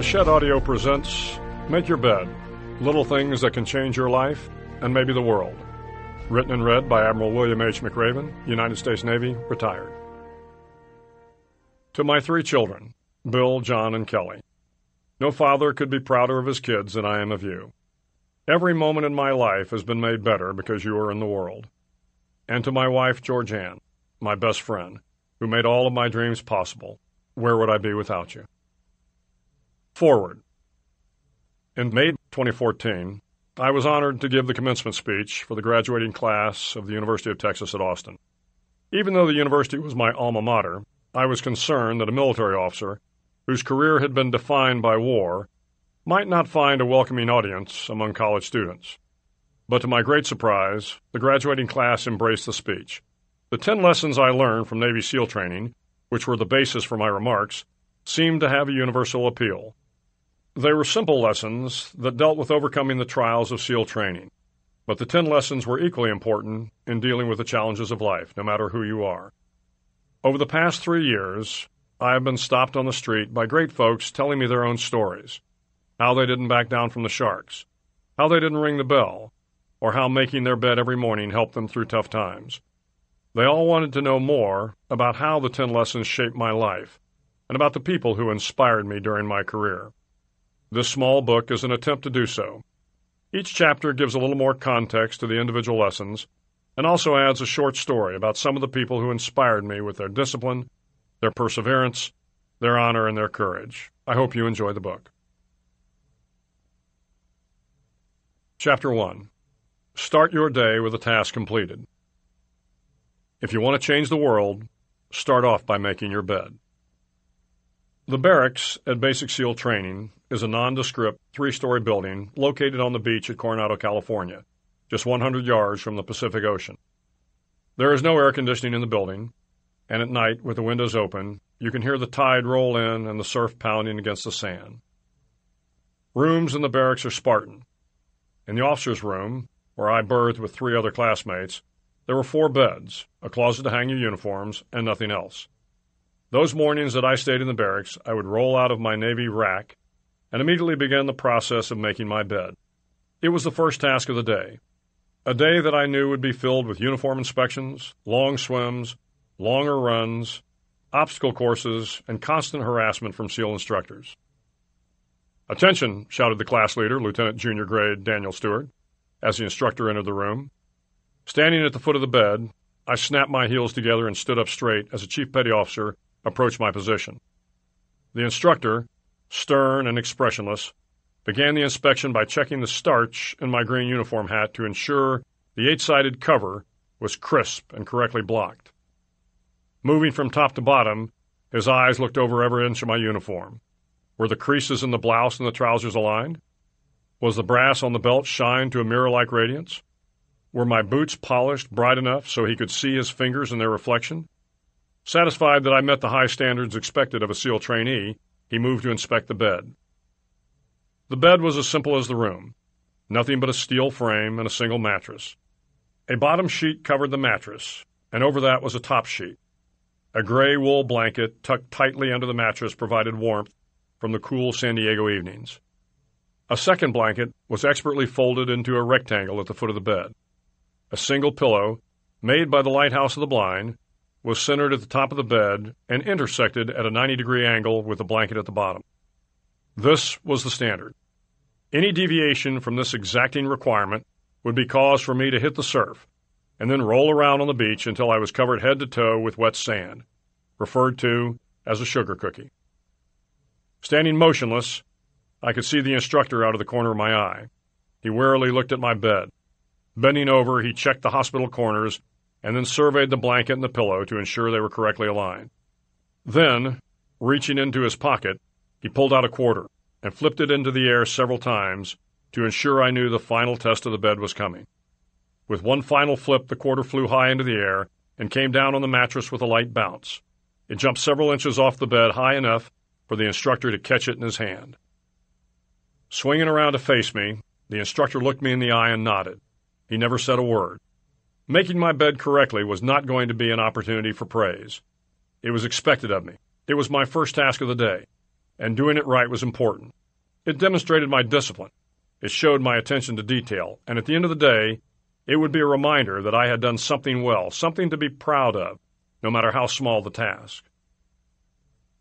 Hachette Audio presents Make Your Bed Little Things That Can Change Your Life and Maybe the World. Written and read by Admiral William H. McRaven, United States Navy, retired. To my three children, Bill, John, and Kelly. No father could be prouder of his kids than I am of you. Every moment in my life has been made better because you are in the world. And to my wife, Georgianne, my best friend, who made all of my dreams possible, where would I be without you? Foreword. In May 2014, I was honored to give the commencement speech for the graduating class of the University of Texas at Austin. Even though the university was my alma mater, I was concerned that a military officer, whose career had been defined by war, might not find a welcoming audience among college students. But to my great surprise, the graduating class embraced the speech. The ten lessons I learned from Navy SEAL training, which were the basis for my remarks, seemed to have a universal appeal. They were simple lessons that dealt with overcoming the trials of SEAL training. But the ten lessons were equally important in dealing with the challenges of life, no matter who you are. Over the past three years, I have been stopped on the street by great folks telling me their own stories how they didn't back down from the sharks, how they didn't ring the bell, or how making their bed every morning helped them through tough times. They all wanted to know more about how the ten lessons shaped my life and about the people who inspired me during my career. This small book is an attempt to do so. Each chapter gives a little more context to the individual lessons and also adds a short story about some of the people who inspired me with their discipline, their perseverance, their honor, and their courage. I hope you enjoy the book. Chapter 1 Start your day with a task completed. If you want to change the world, start off by making your bed. The barracks at Basic SEAL Training is a nondescript three story building located on the beach at Coronado, California, just 100 yards from the Pacific Ocean. There is no air conditioning in the building, and at night, with the windows open, you can hear the tide roll in and the surf pounding against the sand. Rooms in the barracks are Spartan. In the officers' room, where I berthed with three other classmates, there were four beds, a closet to hang your uniforms, and nothing else. Those mornings that I stayed in the barracks, I would roll out of my Navy rack and immediately begin the process of making my bed. It was the first task of the day, a day that I knew would be filled with uniform inspections, long swims, longer runs, obstacle courses, and constant harassment from SEAL instructors. Attention, shouted the class leader, Lieutenant Junior Grade Daniel Stewart, as the instructor entered the room. Standing at the foot of the bed, I snapped my heels together and stood up straight as a Chief Petty Officer approached my position. The instructor, stern and expressionless, began the inspection by checking the starch in my green uniform hat to ensure the eight sided cover was crisp and correctly blocked. Moving from top to bottom, his eyes looked over every inch of my uniform. Were the creases in the blouse and the trousers aligned? Was the brass on the belt shined to a mirror like radiance? Were my boots polished bright enough so he could see his fingers in their reflection? Satisfied that I met the high standards expected of a SEAL trainee, he moved to inspect the bed. The bed was as simple as the room nothing but a steel frame and a single mattress. A bottom sheet covered the mattress, and over that was a top sheet. A gray wool blanket tucked tightly under the mattress provided warmth from the cool San Diego evenings. A second blanket was expertly folded into a rectangle at the foot of the bed. A single pillow, made by the lighthouse of the blind, was centered at the top of the bed and intersected at a 90 degree angle with the blanket at the bottom. This was the standard. Any deviation from this exacting requirement would be cause for me to hit the surf and then roll around on the beach until I was covered head to toe with wet sand, referred to as a sugar cookie. Standing motionless, I could see the instructor out of the corner of my eye. He warily looked at my bed. Bending over, he checked the hospital corners and then surveyed the blanket and the pillow to ensure they were correctly aligned. Then, reaching into his pocket, he pulled out a quarter and flipped it into the air several times to ensure I knew the final test of the bed was coming. With one final flip, the quarter flew high into the air and came down on the mattress with a light bounce. It jumped several inches off the bed high enough for the instructor to catch it in his hand. Swinging around to face me, the instructor looked me in the eye and nodded. He never said a word. Making my bed correctly was not going to be an opportunity for praise. It was expected of me. It was my first task of the day. and doing it right was important. It demonstrated my discipline. It showed my attention to detail, and at the end of the day, it would be a reminder that I had done something well, something to be proud of, no matter how small the task.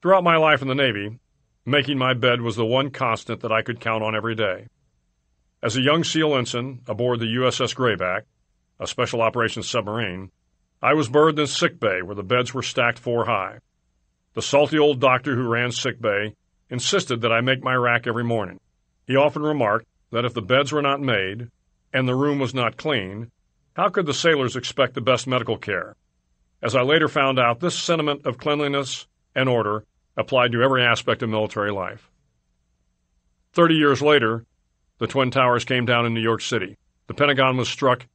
Throughout my life in the Navy, making my bed was the one constant that I could count on every day. As a young SEAL ensign aboard the USS Grayback, a special operations submarine, I was berthed in sick bay where the beds were stacked four high. The salty old doctor who ran sick bay insisted that I make my rack every morning. He often remarked that if the beds were not made and the room was not clean, how could the sailors expect the best medical care? As I later found out, this sentiment of cleanliness and order applied to every aspect of military life. Thirty years later, the Twin Towers came down in New York City. The Pentagon was struck,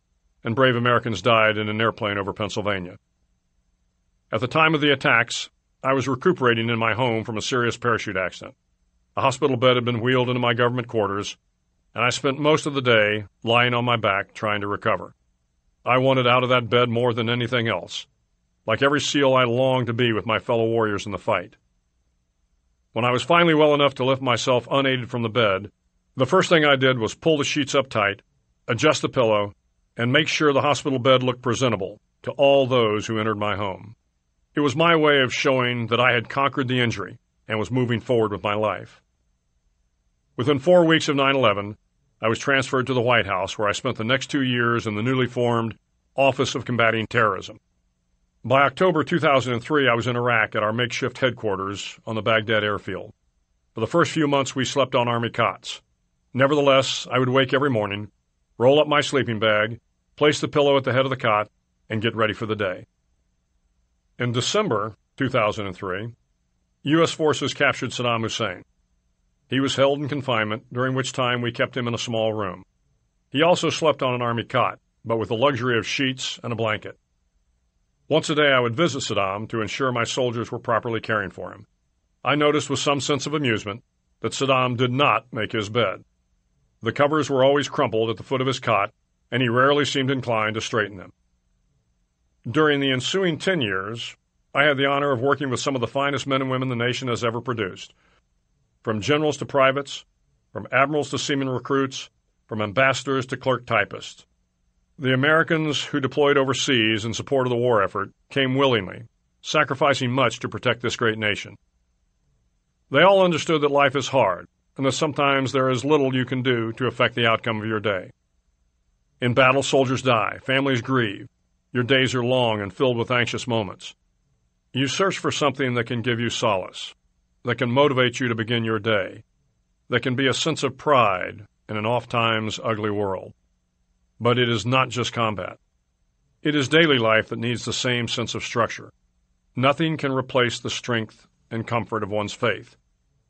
and brave Americans died in an airplane over Pennsylvania. At the time of the attacks, I was recuperating in my home from a serious parachute accident. A hospital bed had been wheeled into my government quarters, and I spent most of the day lying on my back trying to recover. I wanted out of that bed more than anything else. Like every SEAL, I longed to be with my fellow warriors in the fight. When I was finally well enough to lift myself unaided from the bed, the first thing I did was pull the sheets up tight, adjust the pillow, and make sure the hospital bed looked presentable to all those who entered my home. It was my way of showing that I had conquered the injury and was moving forward with my life. Within four weeks of 9 11, I was transferred to the White House, where I spent the next two years in the newly formed Office of Combating Terrorism. By October 2003, I was in Iraq at our makeshift headquarters on the Baghdad airfield. For the first few months, we slept on Army cots. Nevertheless, I would wake every morning, roll up my sleeping bag, place the pillow at the head of the cot, and get ready for the day. In December 2003, U.S. forces captured Saddam Hussein. He was held in confinement, during which time we kept him in a small room. He also slept on an army cot, but with the luxury of sheets and a blanket. Once a day I would visit Saddam to ensure my soldiers were properly caring for him. I noticed with some sense of amusement that Saddam did not make his bed. The covers were always crumpled at the foot of his cot, and he rarely seemed inclined to straighten them. During the ensuing 10 years, I had the honor of working with some of the finest men and women the nation has ever produced. From generals to privates, from admirals to seaman recruits, from ambassadors to clerk typists. The Americans who deployed overseas in support of the war effort came willingly, sacrificing much to protect this great nation. They all understood that life is hard and that sometimes there is little you can do to affect the outcome of your day. In battle, soldiers die, families grieve, your days are long and filled with anxious moments. You search for something that can give you solace, that can motivate you to begin your day, that can be a sense of pride in an oft-times ugly world. But it is not just combat. It is daily life that needs the same sense of structure. Nothing can replace the strength and comfort of one's faith.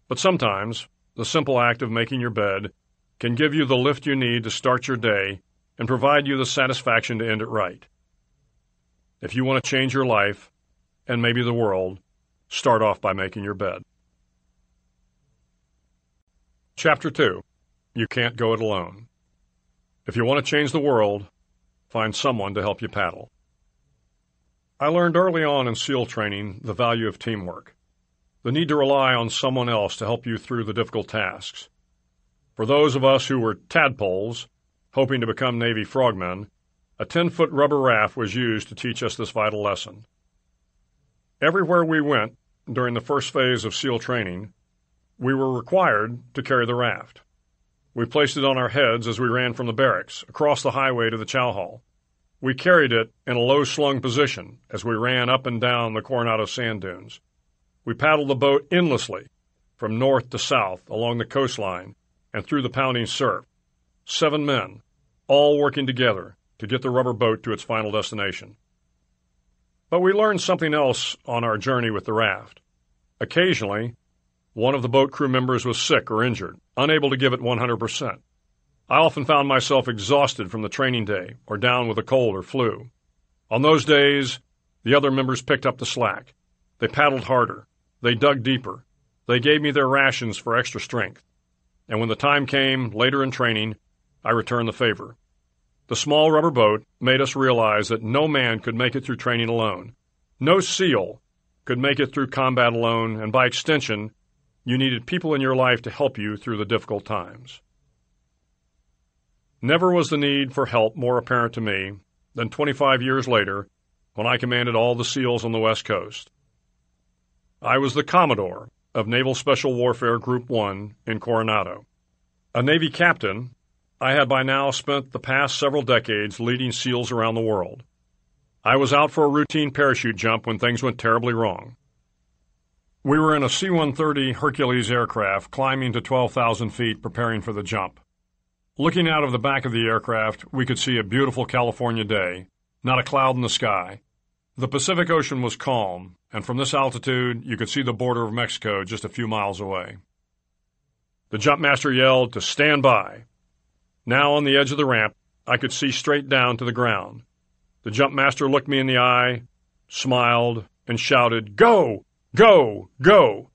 But sometimes, the simple act of making your bed can give you the lift you need to start your day and provide you the satisfaction to end it right. If you want to change your life, and maybe the world, start off by making your bed. Chapter 2 You Can't Go It Alone. If you want to change the world, find someone to help you paddle. I learned early on in SEAL training the value of teamwork, the need to rely on someone else to help you through the difficult tasks. For those of us who were tadpoles, hoping to become Navy frogmen, a 10 foot rubber raft was used to teach us this vital lesson. Everywhere we went during the first phase of SEAL training, we were required to carry the raft. We placed it on our heads as we ran from the barracks, across the highway to the chow hall. We carried it in a low slung position as we ran up and down the Coronado sand dunes. We paddled the boat endlessly from north to south along the coastline and through the pounding surf. Seven men, all working together to get the rubber boat to its final destination. But we learned something else on our journey with the raft. Occasionally, one of the boat crew members was sick or injured, unable to give it 100%. I often found myself exhausted from the training day or down with a cold or flu. On those days, the other members picked up the slack. They paddled harder. They dug deeper. They gave me their rations for extra strength. And when the time came, later in training, I returned the favor. The small rubber boat made us realize that no man could make it through training alone. No SEAL could make it through combat alone, and by extension, you needed people in your life to help you through the difficult times. Never was the need for help more apparent to me than 25 years later when I commanded all the SEALs on the West Coast. I was the Commodore of Naval Special Warfare Group 1 in Coronado. A Navy captain, I had by now spent the past several decades leading SEALs around the world. I was out for a routine parachute jump when things went terribly wrong. We were in a C 130 Hercules aircraft climbing to 12,000 feet preparing for the jump. Looking out of the back of the aircraft, we could see a beautiful California day, not a cloud in the sky. The Pacific Ocean was calm, and from this altitude you could see the border of Mexico just a few miles away. The jumpmaster yelled to stand by. Now on the edge of the ramp, I could see straight down to the ground. The jumpmaster looked me in the eye, smiled, and shouted, Go! Go! Go!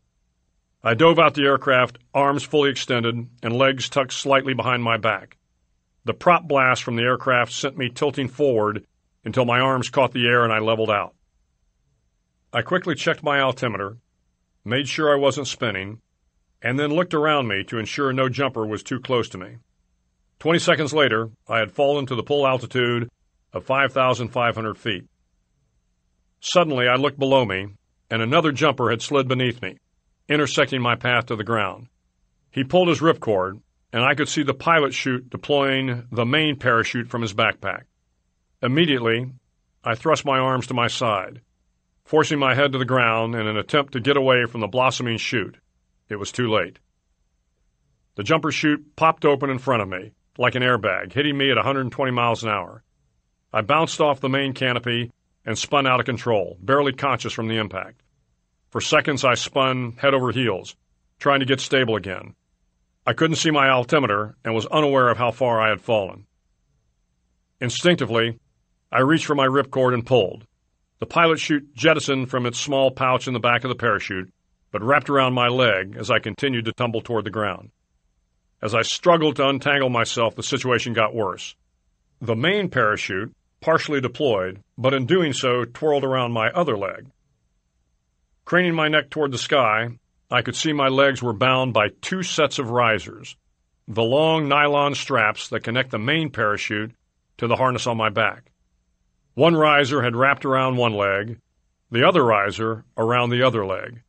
I dove out the aircraft, arms fully extended and legs tucked slightly behind my back. The prop blast from the aircraft sent me tilting forward until my arms caught the air and I leveled out. I quickly checked my altimeter, made sure I wasn't spinning, and then looked around me to ensure no jumper was too close to me. Twenty seconds later, I had fallen to the pull altitude of 5,500 feet. Suddenly, I looked below me and another jumper had slid beneath me, intersecting my path to the ground. He pulled his ripcord, and I could see the pilot chute deploying the main parachute from his backpack. Immediately, I thrust my arms to my side, forcing my head to the ground in an attempt to get away from the blossoming chute. It was too late. The jumper chute popped open in front of me, like an airbag, hitting me at 120 miles an hour. I bounced off the main canopy and spun out of control, barely conscious from the impact. For seconds, I spun head over heels, trying to get stable again. I couldn't see my altimeter and was unaware of how far I had fallen. Instinctively, I reached for my ripcord and pulled. The pilot chute jettisoned from its small pouch in the back of the parachute, but wrapped around my leg as I continued to tumble toward the ground. As I struggled to untangle myself, the situation got worse. The main parachute, partially deployed, but in doing so twirled around my other leg. Craning my neck toward the sky, I could see my legs were bound by two sets of risers, the long nylon straps that connect the main parachute to the harness on my back. One riser had wrapped around one leg, the other riser around the other leg.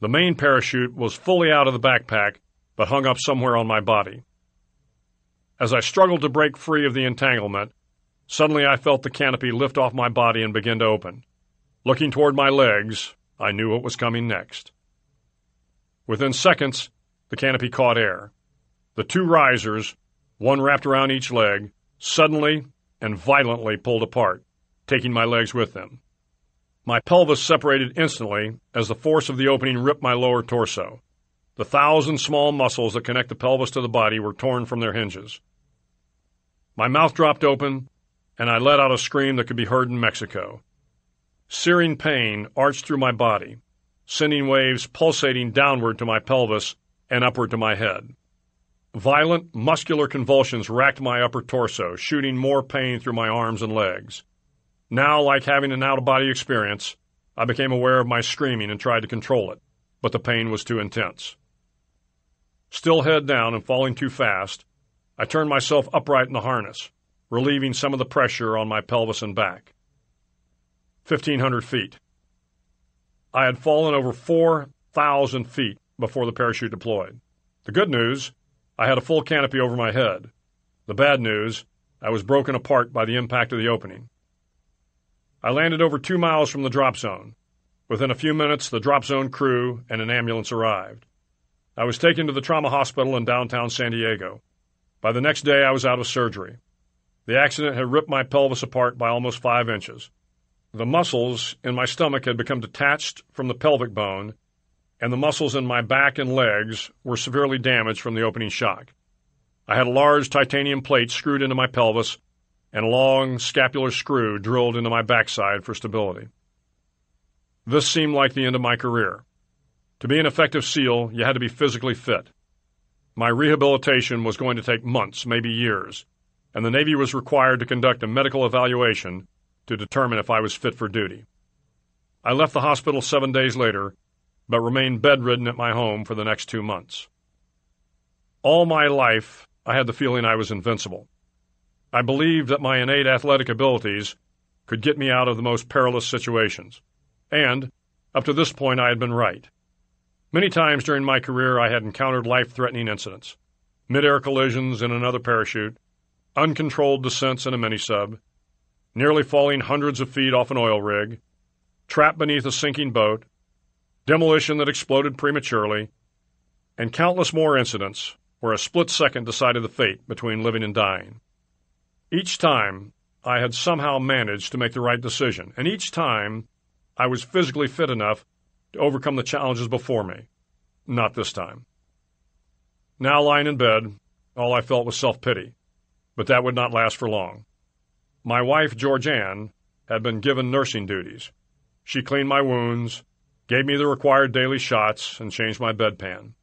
The main parachute was fully out of the backpack, but hung up somewhere on my body. As I struggled to break free of the entanglement, Suddenly I felt the canopy lift off my body and begin to open. Looking toward my legs, I knew what was coming next. Within seconds, the canopy caught air. The two risers, one wrapped around each leg, suddenly and violently pulled apart, taking my legs with them. My pelvis separated instantly as the force of the opening ripped my lower torso. The thousand small muscles that connect the pelvis to the body were torn from their hinges. My mouth dropped open, and I let out a scream that could be heard in Mexico. Searing pain arched through my body, sending waves pulsating downward to my pelvis and upward to my head. Violent, muscular convulsions racked my upper torso, shooting more pain through my arms and legs. Now, like having an out of body experience, I became aware of my screaming and tried to control it, but the pain was too intense. Still head down and falling too fast, I turned myself upright in the harness, relieving some of the pressure on my pelvis and back. 1,500 feet. I had fallen over 4,000 feet before the parachute deployed. The good news, I had a full canopy over my head. The bad news, I was broken apart by the impact of the opening. I landed over two miles from the drop zone. Within a few minutes, the drop zone crew and an ambulance arrived. I was taken to the trauma hospital in downtown San Diego. By the next day, I was out of surgery. The accident had ripped my pelvis apart by almost five inches. The muscles in my stomach had become detached from the pelvic bone, and the muscles in my back and legs were severely damaged from the opening shock. I had a large titanium plate screwed into my pelvis and a long scapular screw drilled into my backside for stability. This seemed like the end of my career. To be an effective SEAL, you had to be physically fit. My rehabilitation was going to take months, maybe years and the Navy was required to conduct a medical evaluation to determine if I was fit for duty. I left the hospital seven days later but remained bedridden at my home for the next two months. All my life, I had the feeling I was invincible. I believed that my innate athletic abilities could get me out of the most perilous situations. And, up to this point, I had been right. Many times during my career, I had encountered life threatening incidents mid air collisions in another parachute, uncontrolled descents in a mini sub, nearly falling hundreds of feet off an oil rig, trapped beneath a sinking boat, demolition that exploded prematurely, and countless more incidents where a split second decided the fate between living and dying. Each time, I had somehow managed to make the right decision, and each time, I was physically fit enough to overcome the challenges before me. Not this time. Now lying in bed, all I felt was self pity, but that would not last for long. My wife, Georgianne, had been given nursing duties. She cleaned my wounds, gave me the required daily shots, and changed my bedpan.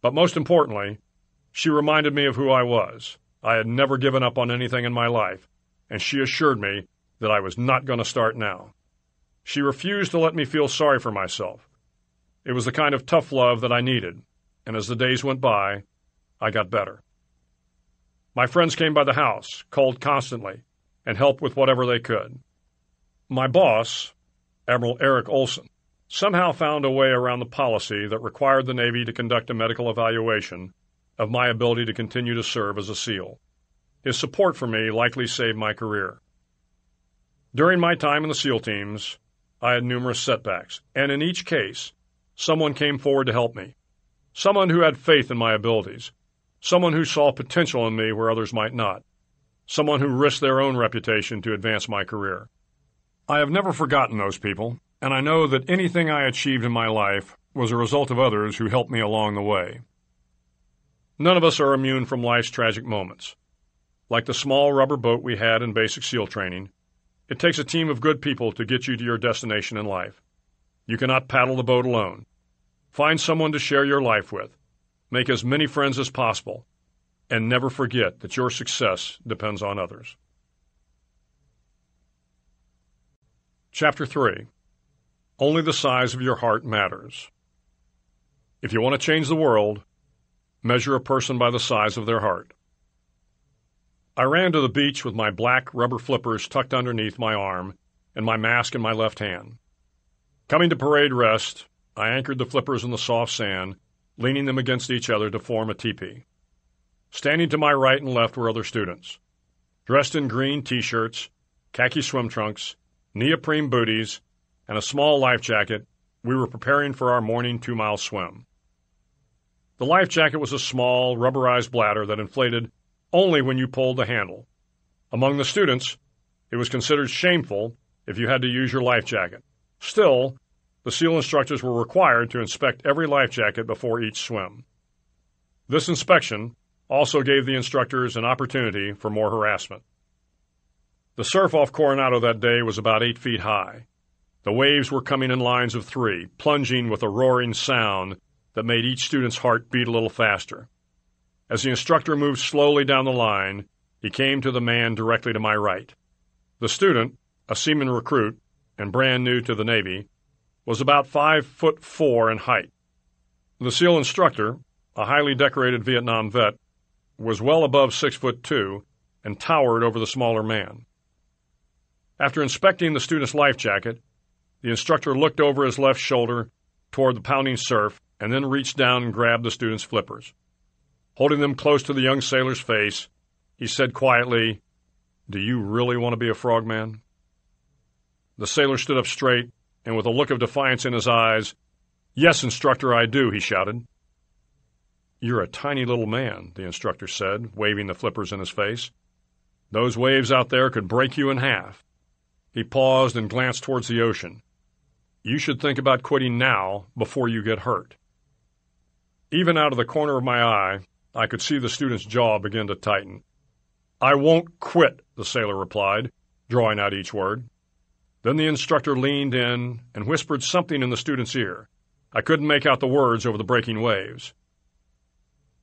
But most importantly, she reminded me of who I was. I had never given up on anything in my life, and she assured me that I was not going to start now. She refused to let me feel sorry for myself. It was the kind of tough love that I needed, and as the days went by, I got better. My friends came by the house, called constantly, and helped with whatever they could. My boss, Admiral Eric Olson, somehow found a way around the policy that required the Navy to conduct a medical evaluation of my ability to continue to serve as a SEAL. His support for me likely saved my career. During my time in the SEAL teams, I had numerous setbacks, and in each case, someone came forward to help me. Someone who had faith in my abilities. Someone who saw potential in me where others might not. Someone who risked their own reputation to advance my career. I have never forgotten those people, and I know that anything I achieved in my life was a result of others who helped me along the way. None of us are immune from life's tragic moments. Like the small rubber boat we had in basic SEAL training, it takes a team of good people to get you to your destination in life. You cannot paddle the boat alone. Find someone to share your life with. Make as many friends as possible. And never forget that your success depends on others. Chapter 3 Only the size of your heart matters. If you want to change the world, Measure a person by the size of their heart. I ran to the beach with my black rubber flippers tucked underneath my arm and my mask in my left hand. Coming to parade rest, I anchored the flippers in the soft sand, leaning them against each other to form a teepee. Standing to my right and left were other students. Dressed in green t-shirts, khaki swim trunks, neoprene booties, and a small life jacket, we were preparing for our morning two-mile swim. The life jacket was a small, rubberized bladder that inflated only when you pulled the handle. Among the students, it was considered shameful if you had to use your life jacket. Still, the SEAL instructors were required to inspect every life jacket before each swim. This inspection also gave the instructors an opportunity for more harassment. The surf off Coronado that day was about eight feet high. The waves were coming in lines of three, plunging with a roaring sound that made each student's heart beat a little faster. As the instructor moved slowly down the line, he came to the man directly to my right. The student, a seaman recruit and brand new to the Navy, was about five foot four in height. The SEAL instructor, a highly decorated Vietnam vet, was well above six foot two and towered over the smaller man. After inspecting the student's life jacket, the instructor looked over his left shoulder toward the pounding surf and then reached down and grabbed the student's flippers. Holding them close to the young sailor's face, he said quietly, Do you really want to be a frogman? The sailor stood up straight, and with a look of defiance in his eyes, Yes, instructor, I do, he shouted. You're a tiny little man, the instructor said, waving the flippers in his face. Those waves out there could break you in half. He paused and glanced towards the ocean. You should think about quitting now before you get hurt. Even out of the corner of my eye, I could see the student's jaw begin to tighten. I won't quit, the sailor replied, drawing out each word. Then the instructor leaned in and whispered something in the student's ear. I couldn't make out the words over the breaking waves.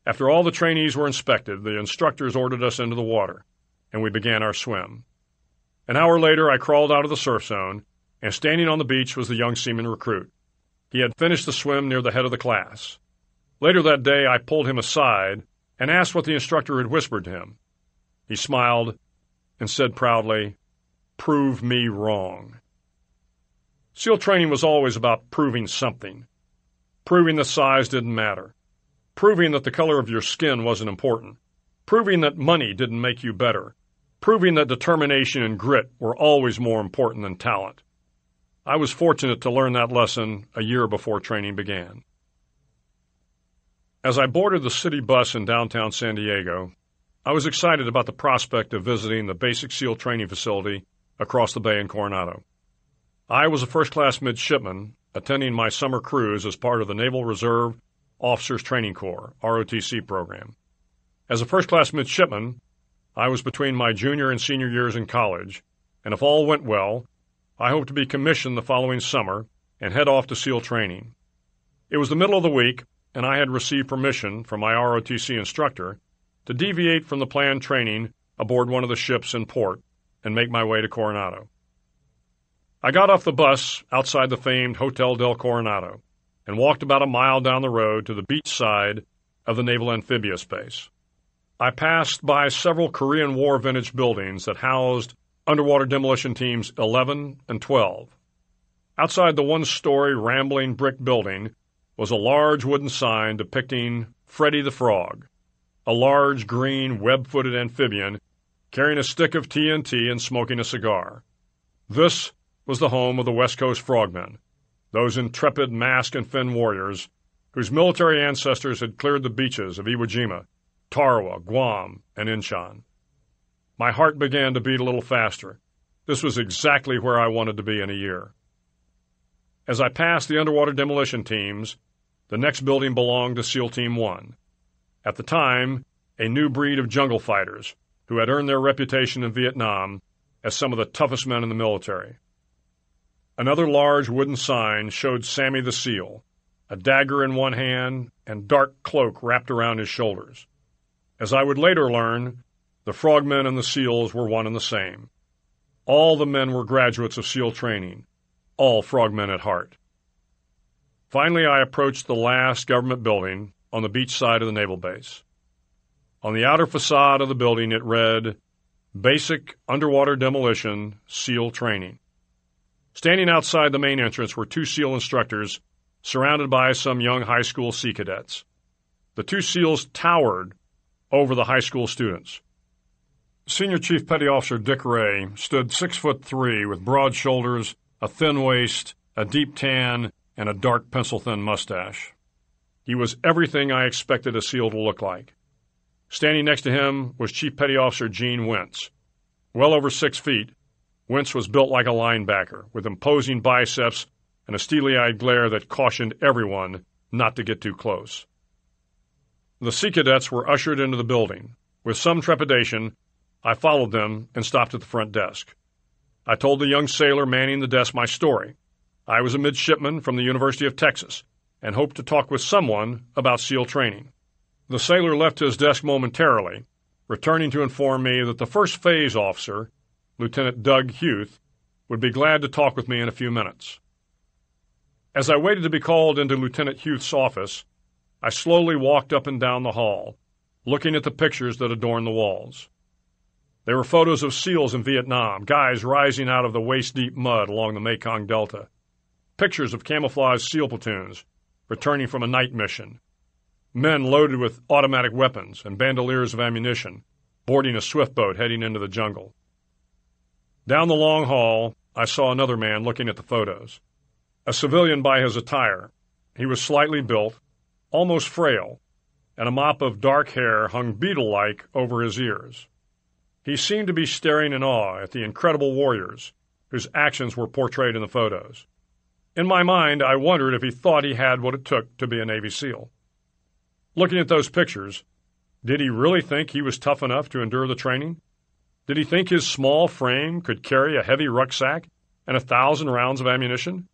After all the trainees were inspected, the instructors ordered us into the water, and we began our swim. An hour later, I crawled out of the surf zone, and standing on the beach was the young seaman recruit. He had finished the swim near the head of the class. Later that day, I pulled him aside and asked what the instructor had whispered to him. He smiled and said proudly, Prove me wrong. SEAL training was always about proving something. Proving the size didn't matter. Proving that the color of your skin wasn't important. Proving that money didn't make you better. Proving that determination and grit were always more important than talent. I was fortunate to learn that lesson a year before training began. As I boarded the city bus in downtown San Diego, I was excited about the prospect of visiting the Basic SEAL training facility across the bay in Coronado. I was a first class midshipman attending my summer cruise as part of the Naval Reserve Officers Training Corps, ROTC program. As a first class midshipman, I was between my junior and senior years in college, and if all went well, I hoped to be commissioned the following summer and head off to SEAL training. It was the middle of the week, and I had received permission from my ROTC instructor to deviate from the planned training aboard one of the ships in port and make my way to Coronado. I got off the bus outside the famed Hotel del Coronado and walked about a mile down the road to the beach side of the Naval Amphibious Base. I passed by several Korean War vintage buildings that housed underwater demolition teams 11 and 12. Outside the one story rambling brick building was a large wooden sign depicting Freddy the Frog, a large green web footed amphibian carrying a stick of TNT and smoking a cigar. This was the home of the West Coast Frogmen, those intrepid mask and fin warriors whose military ancestors had cleared the beaches of Iwo Jima, Tarawa, Guam, and Inchon. My heart began to beat a little faster. This was exactly where I wanted to be in a year. As I passed the underwater demolition teams, the next building belonged to SEAL Team 1. At the time, a new breed of jungle fighters who had earned their reputation in Vietnam as some of the toughest men in the military. Another large wooden sign showed Sammy the SEAL, a dagger in one hand and dark cloak wrapped around his shoulders. As I would later learn, the frogmen and the SEALs were one and the same. All the men were graduates of SEAL training, all frogmen at heart. Finally, I approached the last government building on the beach side of the naval base. On the outer facade of the building, it read, Basic Underwater Demolition SEAL Training. Standing outside the main entrance were two SEAL instructors, surrounded by some young high school sea cadets. The two SEALs towered over the high school students. Senior Chief Petty Officer Dick Ray stood six foot three with broad shoulders, a thin waist, a deep tan, and a dark pencil thin mustache. He was everything I expected a SEAL to look like. Standing next to him was Chief Petty Officer Gene Wentz. Well over six feet, Wentz was built like a linebacker, with imposing biceps and a steely eyed glare that cautioned everyone not to get too close. The Sea Cadets were ushered into the building. With some trepidation, I followed them and stopped at the front desk. I told the young sailor manning the desk my story. I was a midshipman from the University of Texas and hoped to talk with someone about SEAL training. The sailor left his desk momentarily, returning to inform me that the first phase officer, Lieutenant Doug Huth, would be glad to talk with me in a few minutes. As I waited to be called into Lieutenant Huth's office, I slowly walked up and down the hall, looking at the pictures that adorned the walls. There were photos of SEALs in Vietnam, guys rising out of the waist deep mud along the Mekong Delta. Pictures of camouflaged SEAL platoons returning from a night mission. Men loaded with automatic weapons and bandoliers of ammunition, boarding a swift boat heading into the jungle. Down the long hall, I saw another man looking at the photos. A civilian by his attire. He was slightly built, almost frail, and a mop of dark hair hung beetle like over his ears. He seemed to be staring in awe at the incredible warriors whose actions were portrayed in the photos. In my mind, I wondered if he thought he had what it took to be a Navy SEAL. Looking at those pictures, did he really think he was tough enough to endure the training? Did he think his small frame could carry a heavy rucksack and a thousand rounds of ammunition?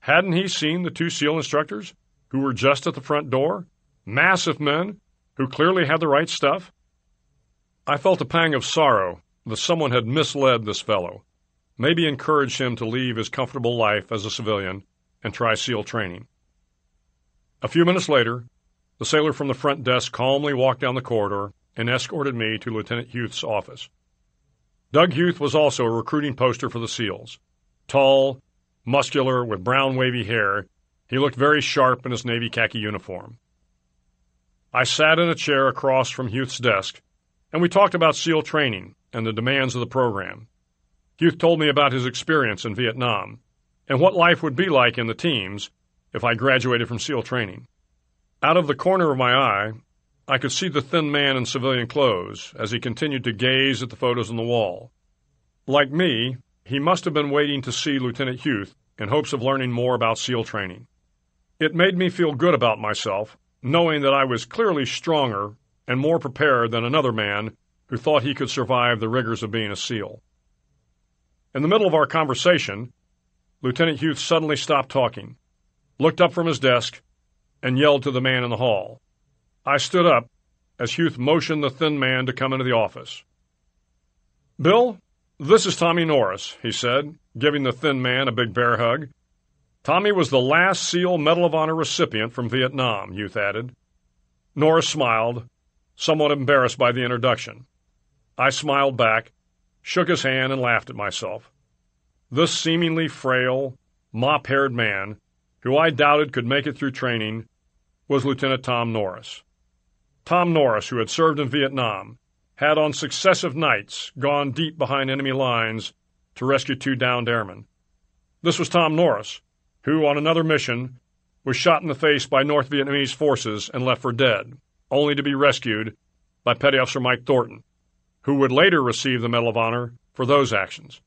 Hadn't he seen the two SEAL instructors who were just at the front door? Massive men who clearly had the right stuff? I felt a pang of sorrow that someone had misled this fellow, maybe encourage him to leave his comfortable life as a civilian and try SEAL training. A few minutes later, the sailor from the front desk calmly walked down the corridor and escorted me to Lieutenant Huth's office. Doug Huth was also a recruiting poster for the SEALs. Tall, muscular, with brown wavy hair, he looked very sharp in his navy khaki uniform. I sat in a chair across from Huth's desk, and we talked about SEAL training and the demands of the program. Huth told me about his experience in Vietnam and what life would be like in the teams if I graduated from SEAL training. Out of the corner of my eye, I could see the thin man in civilian clothes as he continued to gaze at the photos on the wall. Like me, he must have been waiting to see Lieutenant Huth in hopes of learning more about SEAL training. It made me feel good about myself, knowing that I was clearly stronger and more prepared than another man who thought he could survive the rigors of being a SEAL. In the middle of our conversation, Lieutenant Huth suddenly stopped talking, looked up from his desk, and yelled to the man in the hall. I stood up as Huth motioned the thin man to come into the office. Bill, this is Tommy Norris, he said, giving the thin man a big bear hug. Tommy was the last SEAL Medal of Honor recipient from Vietnam, Huth added. Norris smiled, somewhat embarrassed by the introduction. I smiled back, shook his hand, and laughed at myself. This seemingly frail, mop haired man, who I doubted could make it through training, was Lieutenant Tom Norris. Tom Norris, who had served in Vietnam, had on successive nights gone deep behind enemy lines to rescue two downed airmen. This was Tom Norris, who, on another mission, was shot in the face by North Vietnamese forces and left for dead, only to be rescued by Petty Officer Mike Thornton, who would later receive the Medal of Honor for those actions.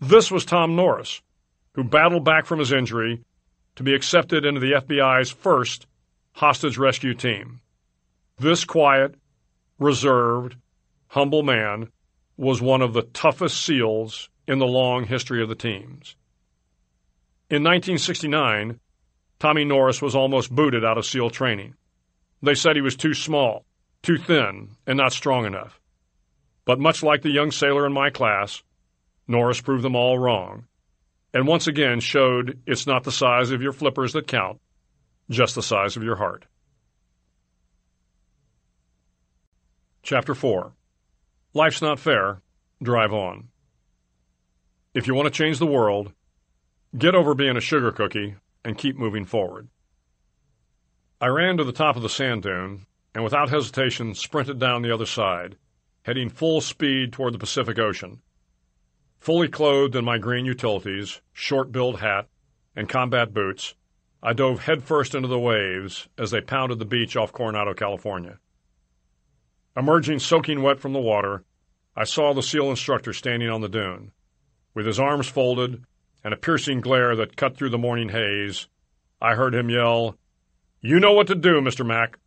This was Tom Norris, who battled back from his injury to be accepted into the FBI's first hostage rescue team. This quiet, reserved, humble man was one of the toughest SEALs in the long history of the teams. In 1969, Tommy Norris was almost booted out of SEAL training. They said he was too small, too thin, and not strong enough. But much like the young sailor in my class, Norris proved them all wrong, and once again showed it's not the size of your flippers that count, just the size of your heart. Chapter 4 Life's Not Fair, Drive On. If you want to change the world, get over being a sugar cookie and keep moving forward. I ran to the top of the sand dune and without hesitation sprinted down the other side, heading full speed toward the Pacific Ocean. Fully clothed in my green utilities, short-billed hat, and combat boots, I dove headfirst into the waves as they pounded the beach off Coronado, California. Emerging soaking wet from the water, I saw the SEAL instructor standing on the dune. With his arms folded and a piercing glare that cut through the morning haze, I heard him yell, You know what to do, Mr. Mack.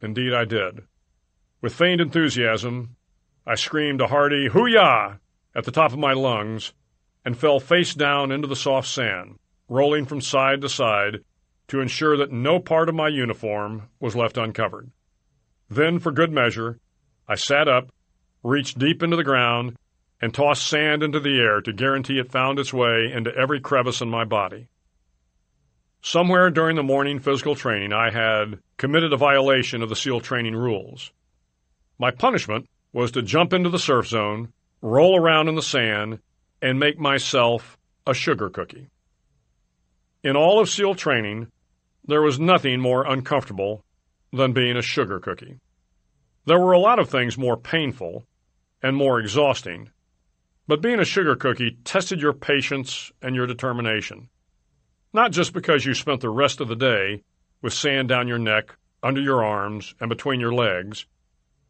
Indeed, I did. With feigned enthusiasm, I screamed a hearty hoo-yah at the top of my lungs and fell face down into the soft sand, rolling from side to side to ensure that no part of my uniform was left uncovered. Then, for good measure, I sat up, reached deep into the ground, and tossed sand into the air to guarantee it found its way into every crevice in my body. Somewhere during the morning physical training, I had committed a violation of the SEAL training rules. My punishment was to jump into the surf zone, roll around in the sand, and make myself a sugar cookie. In all of SEAL training, there was nothing more uncomfortable than being a sugar cookie. There were a lot of things more painful and more exhausting, but being a sugar cookie tested your patience and your determination. Not just because you spent the rest of the day with sand down your neck, under your arms, and between your legs,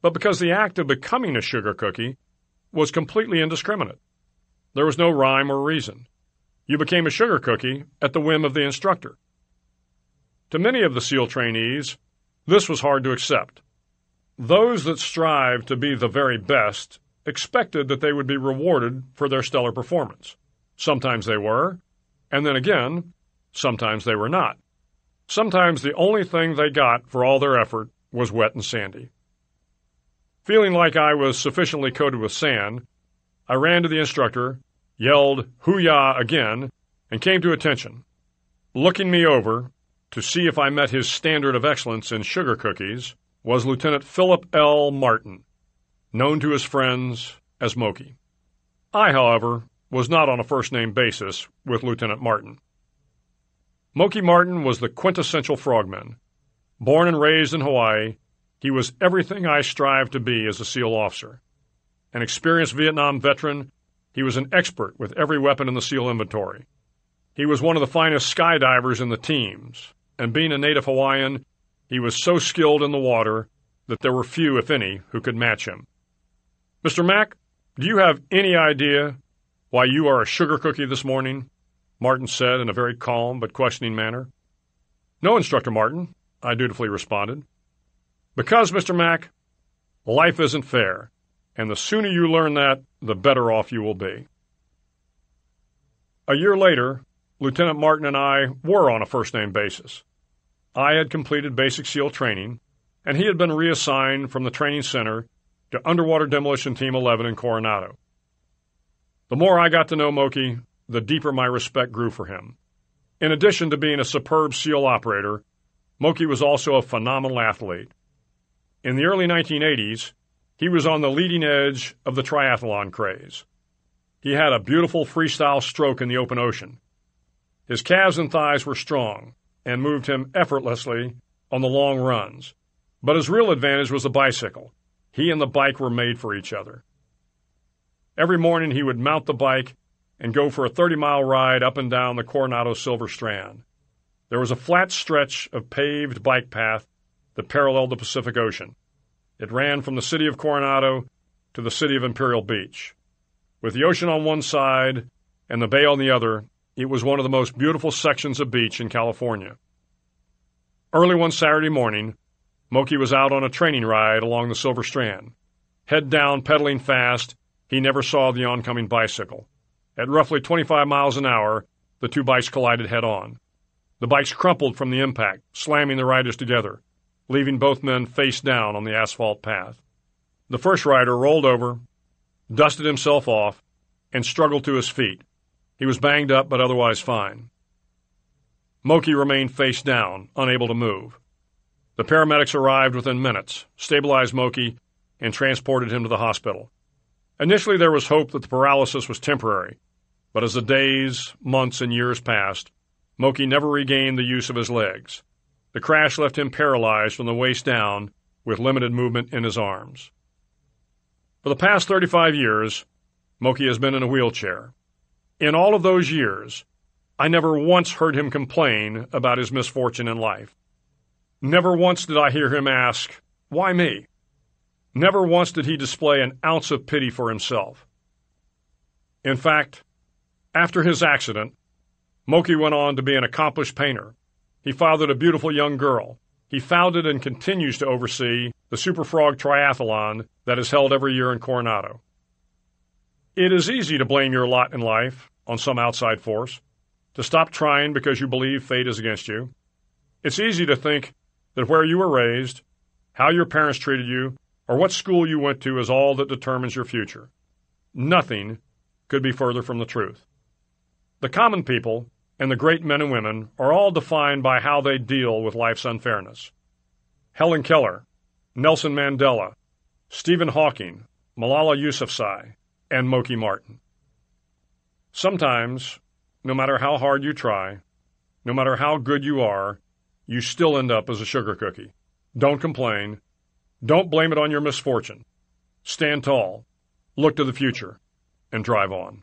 but because the act of becoming a sugar cookie was completely indiscriminate. There was no rhyme or reason. You became a sugar cookie at the whim of the instructor. To many of the SEAL trainees, this was hard to accept. Those that strived to be the very best expected that they would be rewarded for their stellar performance. Sometimes they were, and then again, sometimes they were not. Sometimes the only thing they got for all their effort was wet and sandy. Feeling like I was sufficiently coated with sand, I ran to the instructor, yelled hoo-yah again, and came to attention. Looking me over, to see if I met his standard of excellence in sugar cookies was Lieutenant Philip L. Martin, known to his friends as Moki. I, however, was not on a first name basis with Lieutenant Martin. Moki Martin was the quintessential frogman. Born and raised in Hawaii, he was everything I strive to be as a SEAL officer. An experienced Vietnam veteran, he was an expert with every weapon in the SEAL inventory. He was one of the finest skydivers in the teams, and being a native Hawaiian, he was so skilled in the water that there were few, if any, who could match him. Mr. Mack, do you have any idea why you are a sugar cookie this morning? Martin said in a very calm but questioning manner. No, Instructor Martin, I dutifully responded. Because, Mr. Mack, life isn't fair, and the sooner you learn that, the better off you will be. A year later, Lieutenant Martin and I were on a first name basis. I had completed basic SEAL training, and he had been reassigned from the training center to Underwater Demolition Team 11 in Coronado. The more I got to know Moki, the deeper my respect grew for him. In addition to being a superb SEAL operator, Moki was also a phenomenal athlete. In the early 1980s, he was on the leading edge of the triathlon craze. He had a beautiful freestyle stroke in the open ocean. His calves and thighs were strong and moved him effortlessly on the long runs. But his real advantage was the bicycle. He and the bike were made for each other. Every morning he would mount the bike and go for a 30 mile ride up and down the Coronado Silver Strand. There was a flat stretch of paved bike path that paralleled the Pacific Ocean. It ran from the city of Coronado to the city of Imperial Beach. With the ocean on one side and the bay on the other, it was one of the most beautiful sections of beach in California. Early one Saturday morning, Moki was out on a training ride along the Silver Strand. Head down, pedaling fast, he never saw the oncoming bicycle. At roughly 25 miles an hour, the two bikes collided head on. The bikes crumpled from the impact, slamming the riders together, leaving both men face down on the asphalt path. The first rider rolled over, dusted himself off, and struggled to his feet. He was banged up but otherwise fine. Moki remained face down, unable to move. The paramedics arrived within minutes, stabilized Moki, and transported him to the hospital. Initially, there was hope that the paralysis was temporary, but as the days, months, and years passed, Moki never regained the use of his legs. The crash left him paralyzed from the waist down, with limited movement in his arms. For the past 35 years, Moki has been in a wheelchair. In all of those years, I never once heard him complain about his misfortune in life. Never once did I hear him ask, Why me? Never once did he display an ounce of pity for himself. In fact, after his accident, Moki went on to be an accomplished painter. He fathered a beautiful young girl. He founded and continues to oversee the Super Frog Triathlon that is held every year in Coronado. It is easy to blame your lot in life on some outside force, to stop trying because you believe fate is against you. It's easy to think that where you were raised, how your parents treated you, or what school you went to is all that determines your future. Nothing could be further from the truth. The common people and the great men and women are all defined by how they deal with life's unfairness. Helen Keller, Nelson Mandela, Stephen Hawking, Malala Yousafzai, and Moki Martin. Sometimes, no matter how hard you try, no matter how good you are, you still end up as a sugar cookie. Don't complain. Don't blame it on your misfortune. Stand tall, look to the future, and drive on.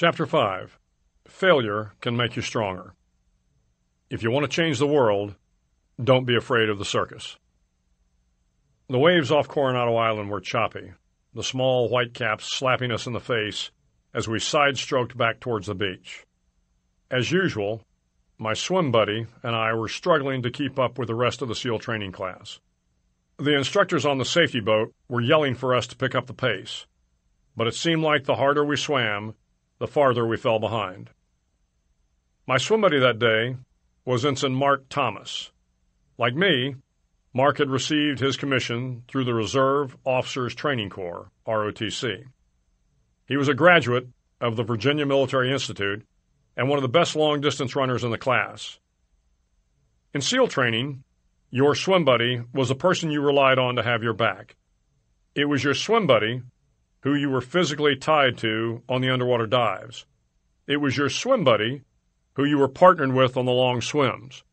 Chapter 5 Failure Can Make You Stronger. If you want to change the world, don't be afraid of the circus. The waves off Coronado Island were choppy, the small white caps slapping us in the face as we side stroked back towards the beach. As usual, my swim buddy and I were struggling to keep up with the rest of the SEAL training class. The instructors on the safety boat were yelling for us to pick up the pace, but it seemed like the harder we swam, the farther we fell behind. My swim buddy that day was Ensign Mark Thomas. Like me, Mark had received his commission through the Reserve Officers Training Corps, ROTC. He was a graduate of the Virginia Military Institute and one of the best long distance runners in the class. In SEAL training, your swim buddy was the person you relied on to have your back. It was your swim buddy who you were physically tied to on the underwater dives. It was your swim buddy who you were partnered with on the long swims.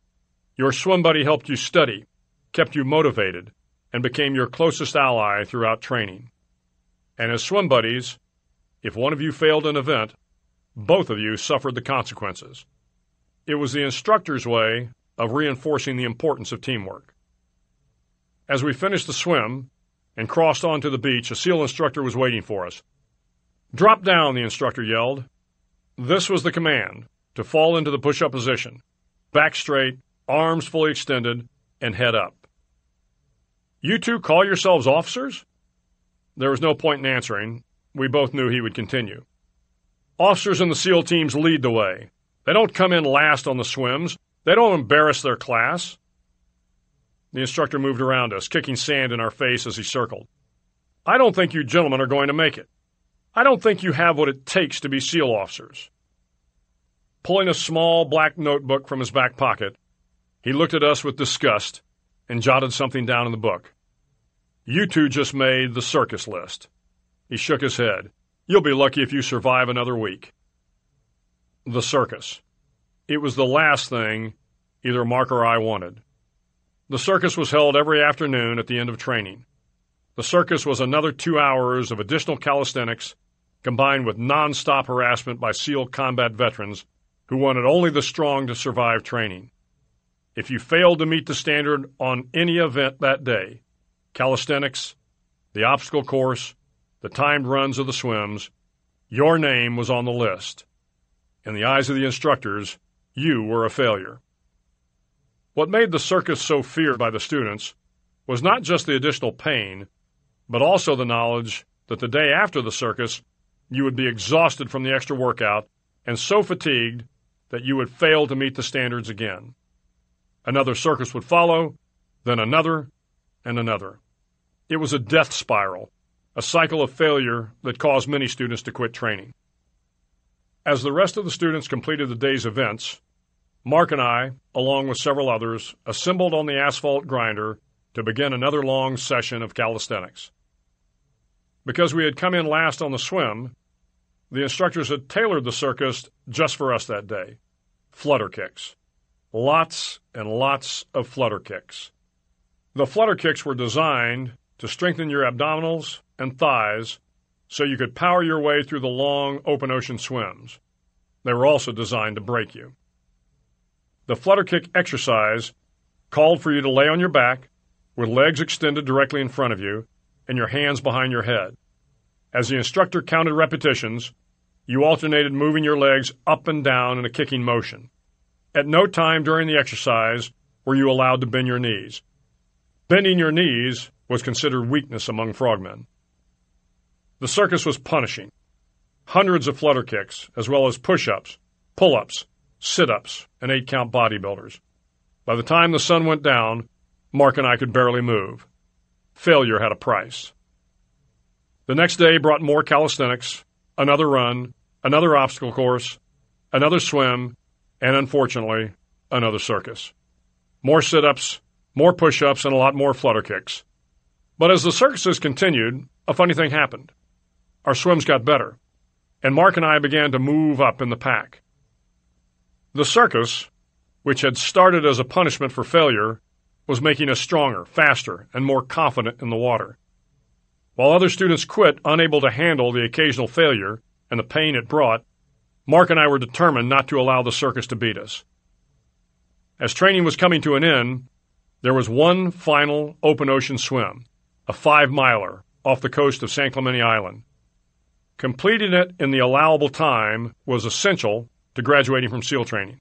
Your swim buddy helped you study, kept you motivated, and became your closest ally throughout training. And as swim buddies, if one of you failed an event, both of you suffered the consequences. It was the instructor's way of reinforcing the importance of teamwork. As we finished the swim and crossed onto the beach, a SEAL instructor was waiting for us. Drop down, the instructor yelled. This was the command to fall into the push up position, back straight, arms fully extended, and head up. You two call yourselves officers? There was no point in answering. We both knew he would continue. Officers in the SEAL teams lead the way. They don't come in last on the swims. They don't embarrass their class. The instructor moved around us, kicking sand in our face as he circled. I don't think you gentlemen are going to make it. I don't think you have what it takes to be SEAL officers. Pulling a small black notebook from his back pocket, he looked at us with disgust and jotted something down in the book. You two just made the circus list. He shook his head. You'll be lucky if you survive another week. The circus. It was the last thing either Mark or I wanted. The circus was held every afternoon at the end of training. The circus was another two hours of additional calisthenics combined with non-stop harassment by SEAL combat veterans who wanted only the strong to survive training. If you failed to meet the standard on any event that day, calisthenics, the obstacle course, the timed runs of the swims, your name was on the list. In the eyes of the instructors, you were a failure. What made the circus so feared by the students was not just the additional pain, but also the knowledge that the day after the circus, you would be exhausted from the extra workout and so fatigued that you would fail to meet the standards again. Another circus would follow, then another, and another. It was a death spiral, a cycle of failure that caused many students to quit training. As the rest of the students completed the day's events, Mark and I, along with several others, assembled on the asphalt grinder to begin another long session of calisthenics. Because we had come in last on the swim, the instructors had tailored the circus just for us that day flutter kicks. Lots and lots of flutter kicks. The flutter kicks were designed to strengthen your abdominals and thighs so you could power your way through the long open ocean swims. They were also designed to break you. The flutter kick exercise called for you to lay on your back with legs extended directly in front of you and your hands behind your head. As the instructor counted repetitions, you alternated moving your legs up and down in a kicking motion. At no time during the exercise were you allowed to bend your knees. Bending your knees was considered weakness among frogmen. The circus was punishing. Hundreds of flutter kicks, as well as push ups, pull ups, sit ups, and eight count bodybuilders. By the time the sun went down, Mark and I could barely move. Failure had a price. The next day brought more calisthenics, another run, another obstacle course, another swim, and unfortunately, another circus. More sit ups, more push ups, and a lot more flutter kicks. But as the circuses continued, a funny thing happened. Our swims got better, and Mark and I began to move up in the pack. The circus, which had started as a punishment for failure, was making us stronger, faster, and more confident in the water. While other students quit, unable to handle the occasional failure and the pain it brought, Mark and I were determined not to allow the circus to beat us. As training was coming to an end, there was one final open ocean swim, a five miler off the coast of San Clemente Island. Completing it in the allowable time was essential to graduating from SEAL training.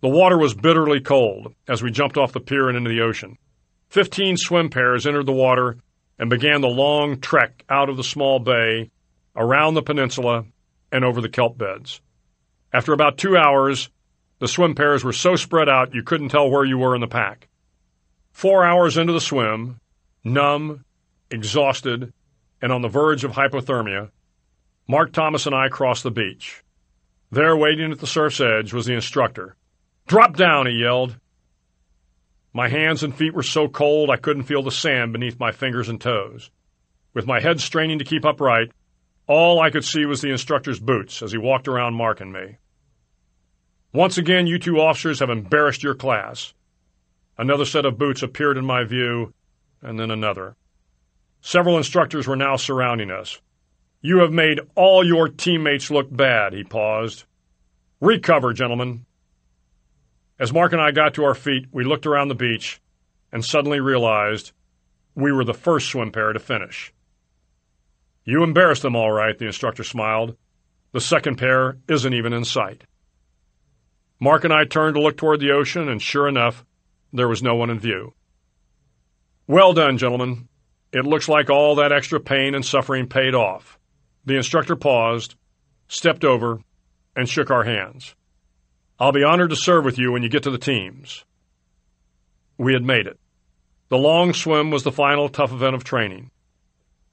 The water was bitterly cold as we jumped off the pier and into the ocean. Fifteen swim pairs entered the water and began the long trek out of the small bay, around the peninsula, and over the kelp beds. After about two hours, the swim pairs were so spread out you couldn't tell where you were in the pack. Four hours into the swim, numb, exhausted, and on the verge of hypothermia, Mark Thomas and I crossed the beach. There, waiting at the surf's edge, was the instructor. Drop down, he yelled. My hands and feet were so cold I couldn't feel the sand beneath my fingers and toes. With my head straining to keep upright, all I could see was the instructor's boots as he walked around marking me. Once again, you two officers have embarrassed your class. Another set of boots appeared in my view, and then another. Several instructors were now surrounding us. You have made all your teammates look bad, he paused. Recover, gentlemen. As Mark and I got to our feet, we looked around the beach and suddenly realized we were the first swim pair to finish. You embarrassed them all right, the instructor smiled. The second pair isn't even in sight. Mark and I turned to look toward the ocean, and sure enough, there was no one in view. Well done, gentlemen. It looks like all that extra pain and suffering paid off. The instructor paused, stepped over, and shook our hands. I'll be honored to serve with you when you get to the teams. We had made it. The long swim was the final tough event of training.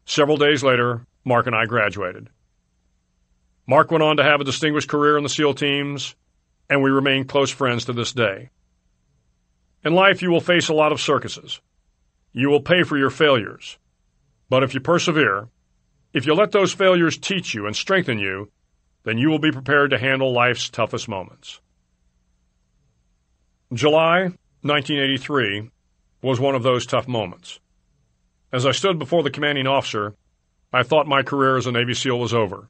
Several days later, Mark and I graduated. Mark went on to have a distinguished career in the SEAL teams, and we remain close friends to this day. In life, you will face a lot of circuses. You will pay for your failures. But if you persevere, if you let those failures teach you and strengthen you, then you will be prepared to handle life's toughest moments. July 1983 was one of those tough moments. As I stood before the commanding officer, I thought my career as a Navy SEAL was over.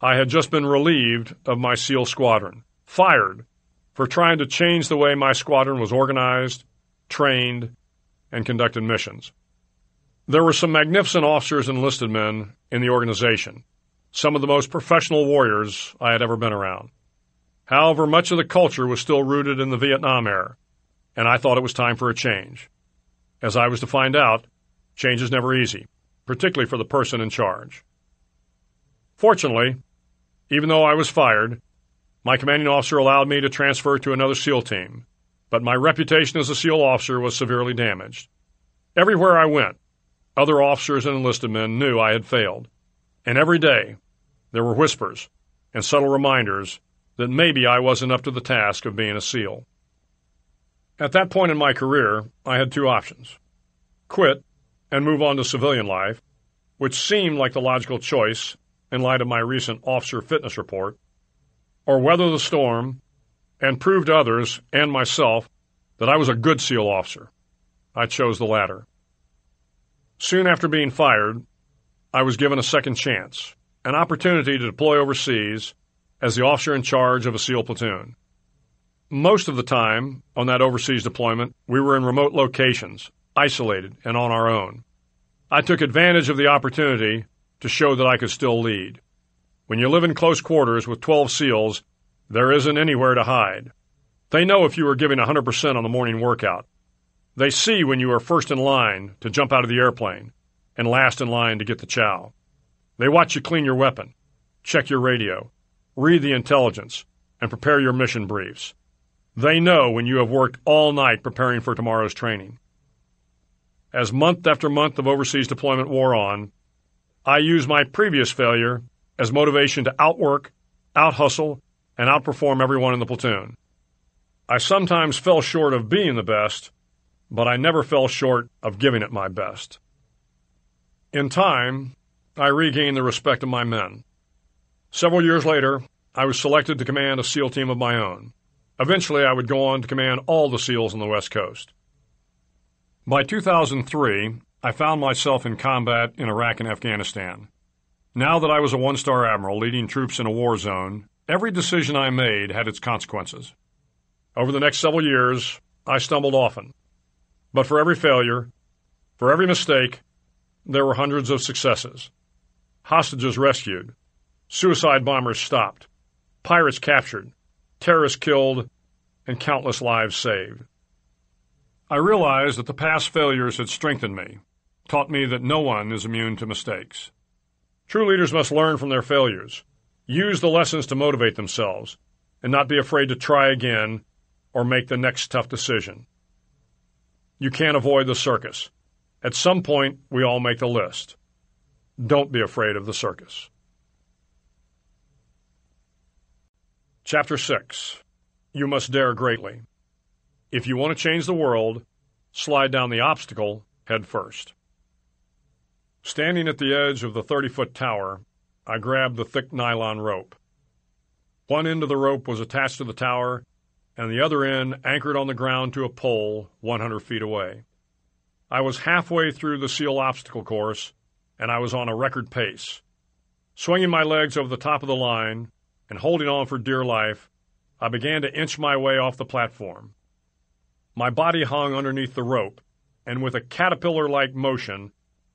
I had just been relieved of my SEAL squadron, fired for trying to change the way my squadron was organized, trained, and conducted missions. There were some magnificent officers and enlisted men in the organization, some of the most professional warriors I had ever been around. However, much of the culture was still rooted in the Vietnam era, and I thought it was time for a change. As I was to find out, change is never easy, particularly for the person in charge. Fortunately, even though I was fired, my commanding officer allowed me to transfer to another SEAL team, but my reputation as a SEAL officer was severely damaged. Everywhere I went, other officers and enlisted men knew I had failed, and every day there were whispers and subtle reminders that maybe I wasn't up to the task of being a SEAL. At that point in my career, I had two options quit and move on to civilian life, which seemed like the logical choice in light of my recent officer fitness report, or weather the storm and prove to others and myself that I was a good SEAL officer. I chose the latter. Soon after being fired, I was given a second chance, an opportunity to deploy overseas as the officer in charge of a SEAL platoon. Most of the time on that overseas deployment, we were in remote locations, isolated and on our own. I took advantage of the opportunity to show that I could still lead. When you live in close quarters with 12 SEALs, there isn't anywhere to hide. They know if you are giving 100% on the morning workout. They see when you are first in line to jump out of the airplane and last in line to get the chow. They watch you clean your weapon, check your radio, read the intelligence, and prepare your mission briefs. They know when you have worked all night preparing for tomorrow's training. As month after month of overseas deployment wore on, I used my previous failure as motivation to outwork, outhustle, and outperform everyone in the platoon. I sometimes fell short of being the best, but I never fell short of giving it my best. In time, I regained the respect of my men. Several years later, I was selected to command a SEAL team of my own. Eventually, I would go on to command all the SEALs on the West Coast. By 2003, I found myself in combat in Iraq and Afghanistan. Now that I was a one star admiral leading troops in a war zone, every decision I made had its consequences. Over the next several years, I stumbled often. But for every failure, for every mistake, there were hundreds of successes. Hostages rescued, suicide bombers stopped, pirates captured, terrorists killed, and countless lives saved. I realized that the past failures had strengthened me, taught me that no one is immune to mistakes. True leaders must learn from their failures, use the lessons to motivate themselves, and not be afraid to try again or make the next tough decision. You can't avoid the circus. At some point, we all make the list. Don't be afraid of the circus. Chapter 6 You Must Dare Greatly. If you want to change the world, slide down the obstacle head first. Standing at the edge of the 30 foot tower, I grabbed the thick nylon rope. One end of the rope was attached to the tower, and the other end anchored on the ground to a pole 100 feet away. I was halfway through the SEAL obstacle course, and I was on a record pace. Swinging my legs over the top of the line and holding on for dear life, I began to inch my way off the platform. My body hung underneath the rope, and with a caterpillar like motion,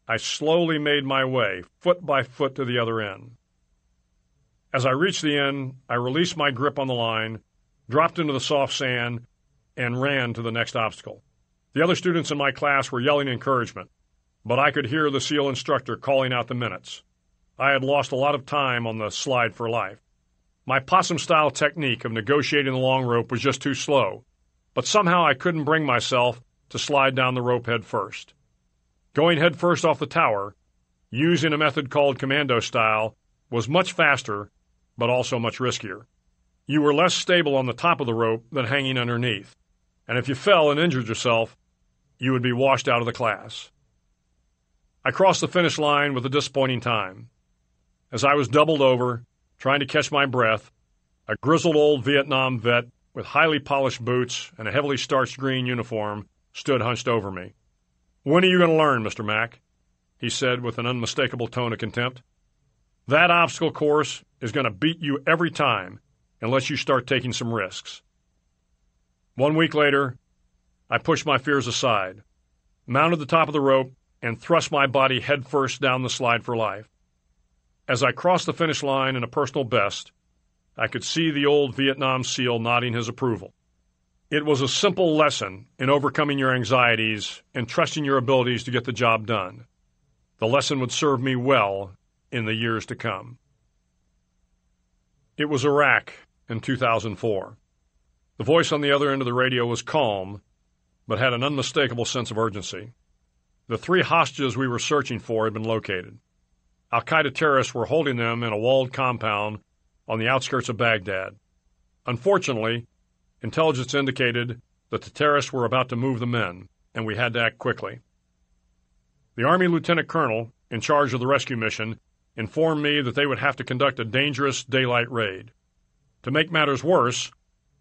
I slowly made my way, foot by foot, to the other end. As I reached the end, I released my grip on the line, dropped into the soft sand, and ran to the next obstacle. The other students in my class were yelling encouragement, but I could hear the SEAL instructor calling out the minutes. I had lost a lot of time on the slide for life. My possum style technique of negotiating the long rope was just too slow, but somehow I couldn't bring myself to slide down the rope head first. Going head first off the tower, using a method called commando style, was much faster, but also much riskier. You were less stable on the top of the rope than hanging underneath, and if you fell and injured yourself, you would be washed out of the class. I crossed the finish line with a disappointing time. As I was doubled over, trying to catch my breath, a grizzled old Vietnam vet with highly polished boots and a heavily starched green uniform, stood hunched over me. When are you going to learn, Mr. Mack? he said with an unmistakable tone of contempt. That obstacle course is going to beat you every time unless you start taking some risks. One week later, I pushed my fears aside, mounted the top of the rope, and thrust my body headfirst down the slide for life. As I crossed the finish line in a personal best, I could see the old Vietnam SEAL nodding his approval. It was a simple lesson in overcoming your anxieties and trusting your abilities to get the job done. The lesson would serve me well in the years to come. It was Iraq in 2004. The voice on the other end of the radio was calm, but had an unmistakable sense of urgency. The three hostages we were searching for had been located. Al Qaeda terrorists were holding them in a walled compound on the outskirts of Baghdad. Unfortunately, intelligence indicated that the terrorists were about to move the men, and we had to act quickly. The Army Lieutenant Colonel, in charge of the rescue mission, informed me that they would have to conduct a dangerous daylight raid. To make matters worse,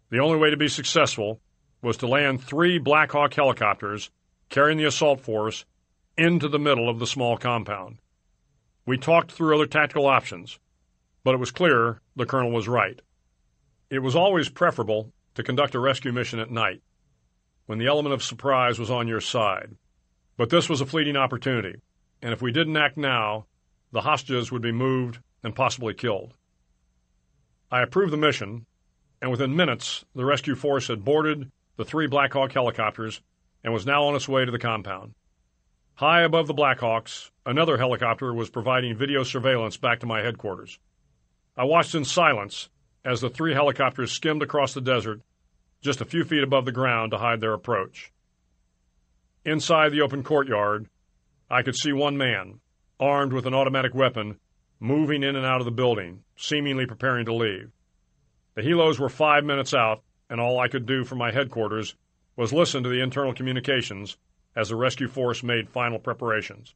the only way to be successful was to land three Black Hawk helicopters carrying the assault force into the middle of the small compound. We talked through other tactical options, but it was clear the colonel was right. It was always preferable to conduct a rescue mission at night, when the element of surprise was on your side. But this was a fleeting opportunity, and if we didn't act now, the hostages would be moved and possibly killed. I approved the mission, and within minutes, the rescue force had boarded the three Black Hawk helicopters and was now on its way to the compound. High above the Blackhawks, another helicopter was providing video surveillance back to my headquarters. I watched in silence as the three helicopters skimmed across the desert just a few feet above the ground to hide their approach. Inside the open courtyard, I could see one man, armed with an automatic weapon, moving in and out of the building, seemingly preparing to leave. The helos were five minutes out, and all I could do from my headquarters was listen to the internal communications as the rescue force made final preparations.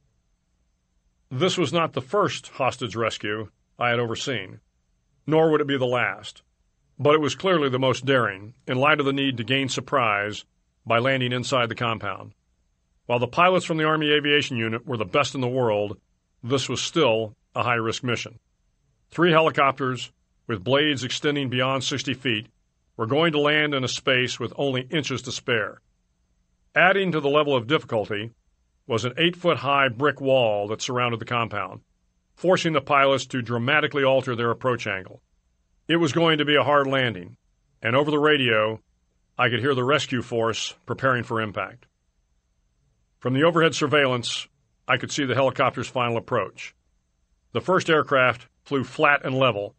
This was not the first hostage rescue I had overseen, nor would it be the last, but it was clearly the most daring in light of the need to gain surprise by landing inside the compound. While the pilots from the Army Aviation Unit were the best in the world, this was still a high risk mission. Three helicopters, with blades extending beyond 60 feet, were going to land in a space with only inches to spare. Adding to the level of difficulty was an eight foot high brick wall that surrounded the compound, forcing the pilots to dramatically alter their approach angle. It was going to be a hard landing, and over the radio, I could hear the rescue force preparing for impact. From the overhead surveillance, I could see the helicopter's final approach. The first aircraft flew flat and level,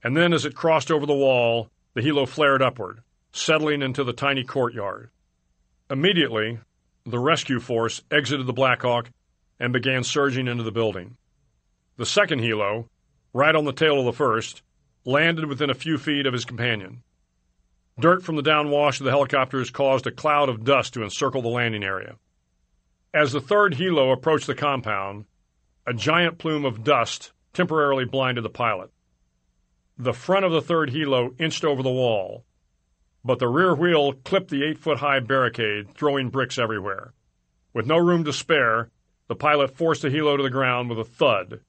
and then as it crossed over the wall, the helo flared upward, settling into the tiny courtyard. Immediately, the rescue force exited the Blackhawk and began surging into the building. The second helo, right on the tail of the first, landed within a few feet of his companion. Dirt from the downwash of the helicopters caused a cloud of dust to encircle the landing area. As the third helo approached the compound, a giant plume of dust temporarily blinded the pilot. The front of the third helo inched over the wall, but the rear wheel clipped the eight foot high barricade, throwing bricks everywhere. With no room to spare, the pilot forced the helo to the ground with a thud,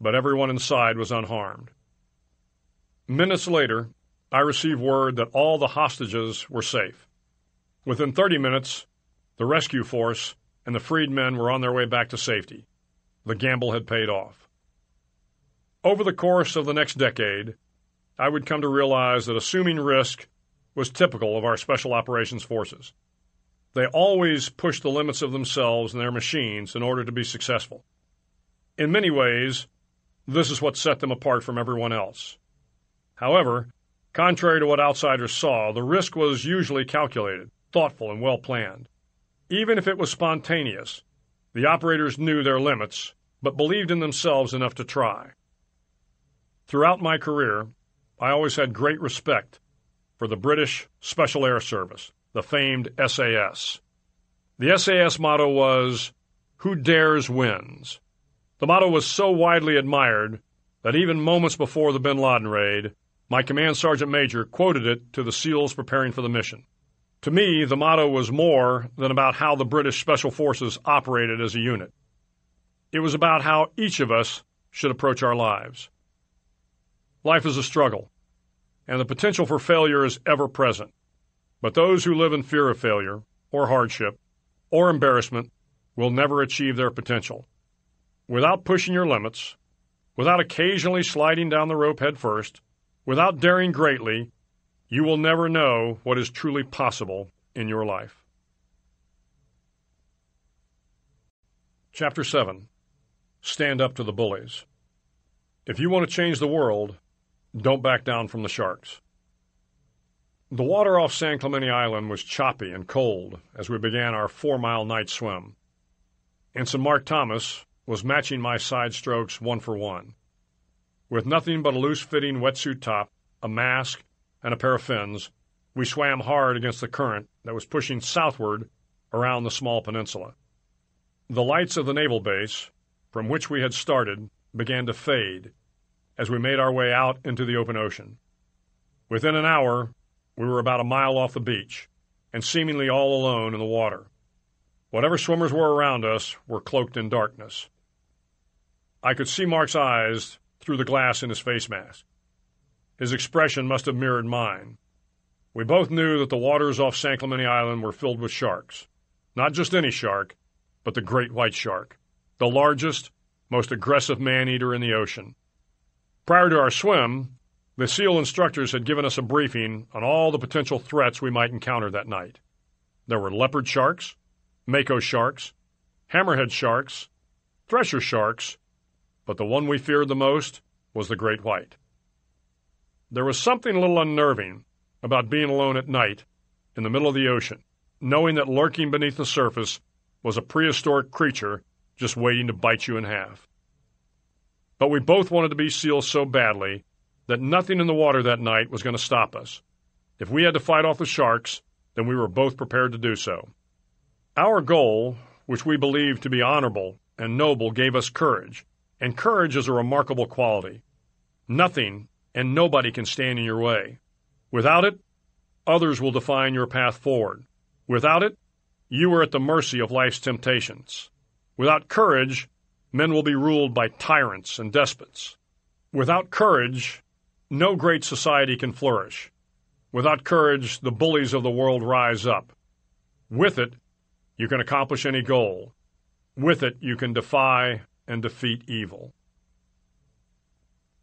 but everyone inside was unharmed. Minutes later, I received word that all the hostages were safe. Within 30 minutes, the rescue force and the freed men were on their way back to safety. The gamble had paid off. Over the course of the next decade, I would come to realize that assuming risk was typical of our Special Operations Forces. They always pushed the limits of themselves and their machines in order to be successful. In many ways, this is what set them apart from everyone else. However, contrary to what outsiders saw, the risk was usually calculated, thoughtful, and well planned. Even if it was spontaneous, the operators knew their limits, but believed in themselves enough to try. Throughout my career, I always had great respect for the British Special Air Service, the famed SAS. The SAS motto was, Who dares wins. The motto was so widely admired that even moments before the bin Laden raid, my command sergeant major quoted it to the SEALs preparing for the mission. To me, the motto was more than about how the British Special Forces operated as a unit. It was about how each of us should approach our lives. Life is a struggle, and the potential for failure is ever present. But those who live in fear of failure, or hardship, or embarrassment will never achieve their potential. Without pushing your limits, without occasionally sliding down the rope head first, without daring greatly, you will never know what is truly possible in your life. Chapter 7 Stand Up to the Bullies. If you want to change the world, don't back down from the sharks. The water off San Clemente Island was choppy and cold as we began our four mile night swim. Ensign Mark Thomas was matching my side strokes one for one. With nothing but a loose fitting wetsuit top, a mask, and a pair of fins, we swam hard against the current that was pushing southward around the small peninsula. The lights of the naval base, from which we had started, began to fade as we made our way out into the open ocean. Within an hour, we were about a mile off the beach and seemingly all alone in the water. Whatever swimmers were around us were cloaked in darkness. I could see Mark's eyes through the glass in his face mask. His expression must have mirrored mine. We both knew that the waters off San Clemente Island were filled with sharks. Not just any shark, but the great white shark, the largest, most aggressive man eater in the ocean. Prior to our swim, the SEAL instructors had given us a briefing on all the potential threats we might encounter that night. There were leopard sharks, mako sharks, hammerhead sharks, thresher sharks, but the one we feared the most was the great white. There was something a little unnerving about being alone at night in the middle of the ocean, knowing that lurking beneath the surface was a prehistoric creature just waiting to bite you in half. But we both wanted to be SEALs so badly that nothing in the water that night was going to stop us. If we had to fight off the sharks, then we were both prepared to do so. Our goal, which we believed to be honorable and noble, gave us courage, and courage is a remarkable quality. Nothing and nobody can stand in your way. Without it, others will define your path forward. Without it, you are at the mercy of life's temptations. Without courage, men will be ruled by tyrants and despots. Without courage, no great society can flourish. Without courage, the bullies of the world rise up. With it, you can accomplish any goal. With it, you can defy and defeat evil.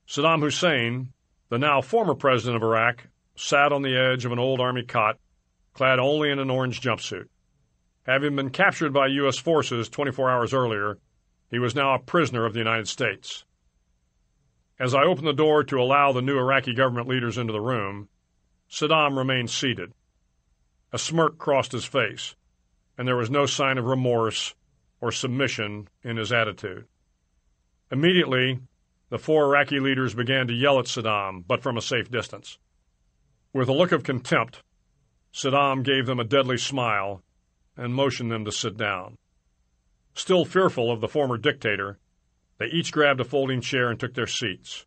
Saddam Hussein, the now former president of Iraq, sat on the edge of an old army cot, clad only in an orange jumpsuit. Having been captured by U.S. forces 24 hours earlier, he was now a prisoner of the United States. As I opened the door to allow the new Iraqi government leaders into the room, Saddam remained seated. A smirk crossed his face, and there was no sign of remorse or submission in his attitude. Immediately, the four Iraqi leaders began to yell at Saddam, but from a safe distance. With a look of contempt, Saddam gave them a deadly smile and motioned them to sit down. Still fearful of the former dictator, they each grabbed a folding chair and took their seats.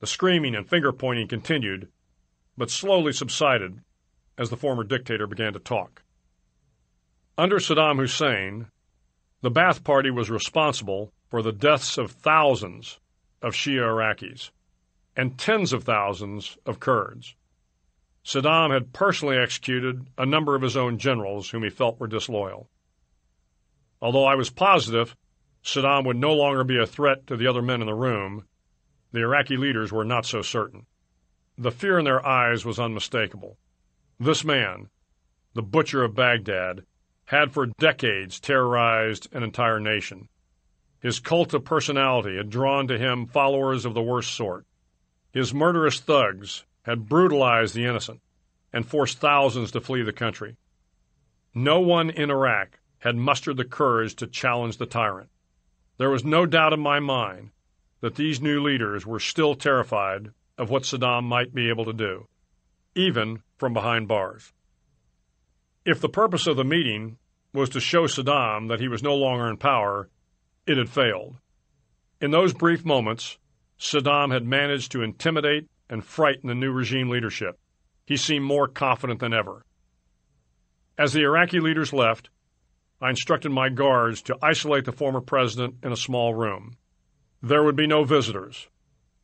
The screaming and finger pointing continued, but slowly subsided as the former dictator began to talk. Under Saddam Hussein, the Ba'ath Party was responsible for the deaths of thousands of Shia Iraqis and tens of thousands of Kurds. Saddam had personally executed a number of his own generals whom he felt were disloyal. Although I was positive Saddam would no longer be a threat to the other men in the room, the Iraqi leaders were not so certain. The fear in their eyes was unmistakable. This man, the butcher of Baghdad, had for decades terrorized an entire nation. His cult of personality had drawn to him followers of the worst sort. His murderous thugs had brutalized the innocent and forced thousands to flee the country. No one in Iraq had mustered the courage to challenge the tyrant. There was no doubt in my mind that these new leaders were still terrified of what Saddam might be able to do, even from behind bars. If the purpose of the meeting was to show Saddam that he was no longer in power, it had failed. In those brief moments, Saddam had managed to intimidate and frighten the new regime leadership. He seemed more confident than ever. As the Iraqi leaders left, I instructed my guards to isolate the former president in a small room. There would be no visitors,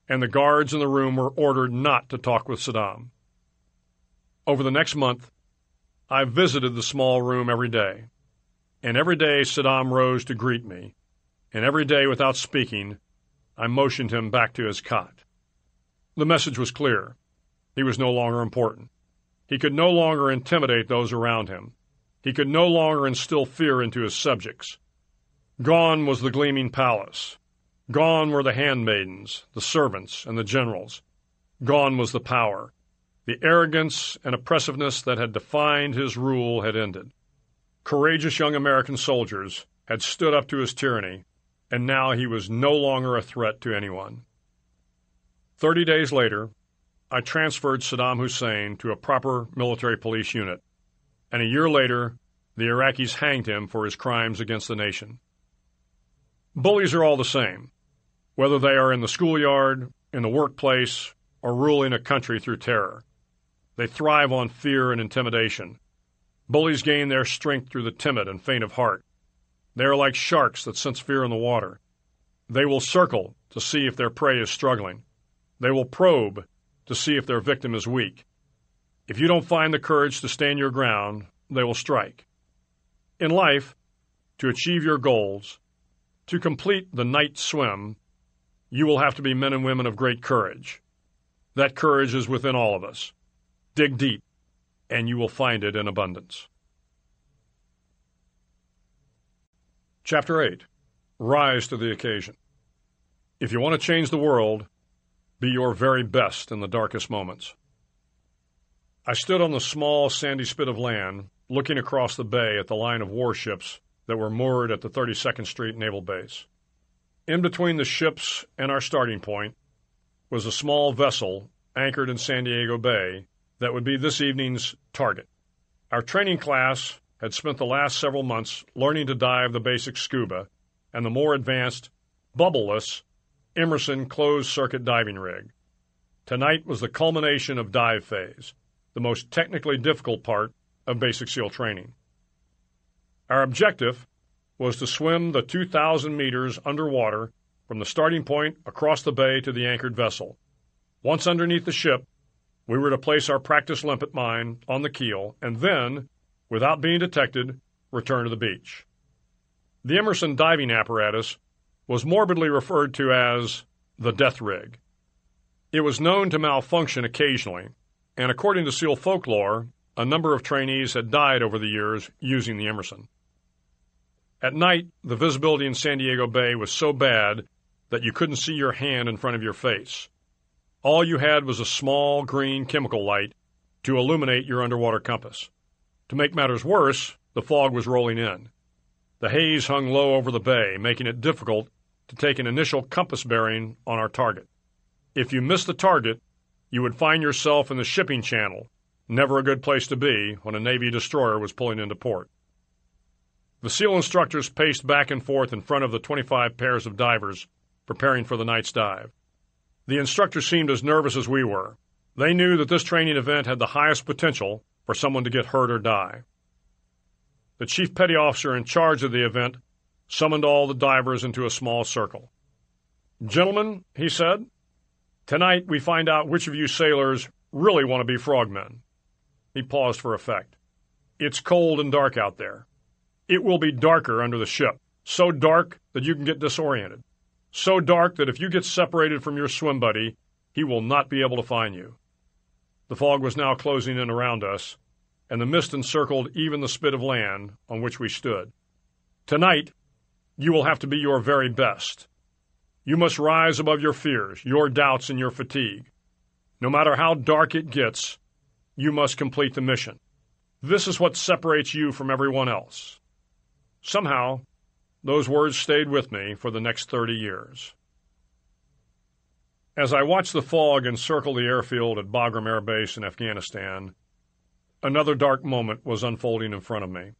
and the guards in the room were ordered not to talk with Saddam. Over the next month, I visited the small room every day, and every day Saddam rose to greet me, and every day, without speaking, I motioned him back to his cot. The message was clear. He was no longer important. He could no longer intimidate those around him. He could no longer instill fear into his subjects. Gone was the gleaming palace. Gone were the handmaidens, the servants, and the generals. Gone was the power. The arrogance and oppressiveness that had defined his rule had ended. Courageous young American soldiers had stood up to his tyranny, and now he was no longer a threat to anyone. Thirty days later, I transferred Saddam Hussein to a proper military police unit and a year later, the Iraqis hanged him for his crimes against the nation. Bullies are all the same, whether they are in the schoolyard, in the workplace, or ruling a country through terror. They thrive on fear and intimidation. Bullies gain their strength through the timid and faint of heart. They are like sharks that sense fear in the water. They will circle to see if their prey is struggling. They will probe to see if their victim is weak. If you don't find the courage to stand your ground, they will strike. In life, to achieve your goals, to complete the night swim, you will have to be men and women of great courage. That courage is within all of us. Dig deep, and you will find it in abundance. Chapter 8 Rise to the Occasion. If you want to change the world, be your very best in the darkest moments. I stood on the small sandy spit of land, looking across the bay at the line of warships that were moored at the 32nd Street Naval Base. In between the ships and our starting point was a small vessel anchored in San Diego Bay that would be this evening's target. Our training class had spent the last several months learning to dive the basic scuba and the more advanced, bubbleless Emerson closed circuit diving rig. Tonight was the culmination of dive phase the most technically difficult part of basic SEAL training. Our objective was to swim the 2,000 meters underwater from the starting point across the bay to the anchored vessel. Once underneath the ship, we were to place our practice limpet mine on the keel and then, without being detected, return to the beach. The Emerson diving apparatus was morbidly referred to as the death rig. It was known to malfunction occasionally, and according to SEAL folklore, a number of trainees had died over the years using the Emerson. At night, the visibility in San Diego Bay was so bad that you couldn't see your hand in front of your face. All you had was a small green chemical light to illuminate your underwater compass. To make matters worse, the fog was rolling in. The haze hung low over the bay, making it difficult to take an initial compass bearing on our target. If you missed the target, you would find yourself in the shipping channel, never a good place to be when a Navy destroyer was pulling into port. The SEAL instructors paced back and forth in front of the 25 pairs of divers preparing for the night's dive. The instructors seemed as nervous as we were. They knew that this training event had the highest potential for someone to get hurt or die. The chief petty officer in charge of the event summoned all the divers into a small circle. Gentlemen, he said, tonight we find out which of you sailors really want to be frogmen. He paused for effect. It's cold and dark out there. It will be darker under the ship, so dark that you can get disoriented, so dark that if you get separated from your swim buddy, he will not be able to find you. The fog was now closing in around us, and the mist encircled even the spit of land on which we stood. Tonight, you will have to be your very best. You must rise above your fears, your doubts, and your fatigue. No matter how dark it gets, you must complete the mission. This is what separates you from everyone else. Somehow, those words stayed with me for the next 30 years. As I watched the fog encircle the airfield at Bagram Air Base in Afghanistan, another dark moment was unfolding in front of me.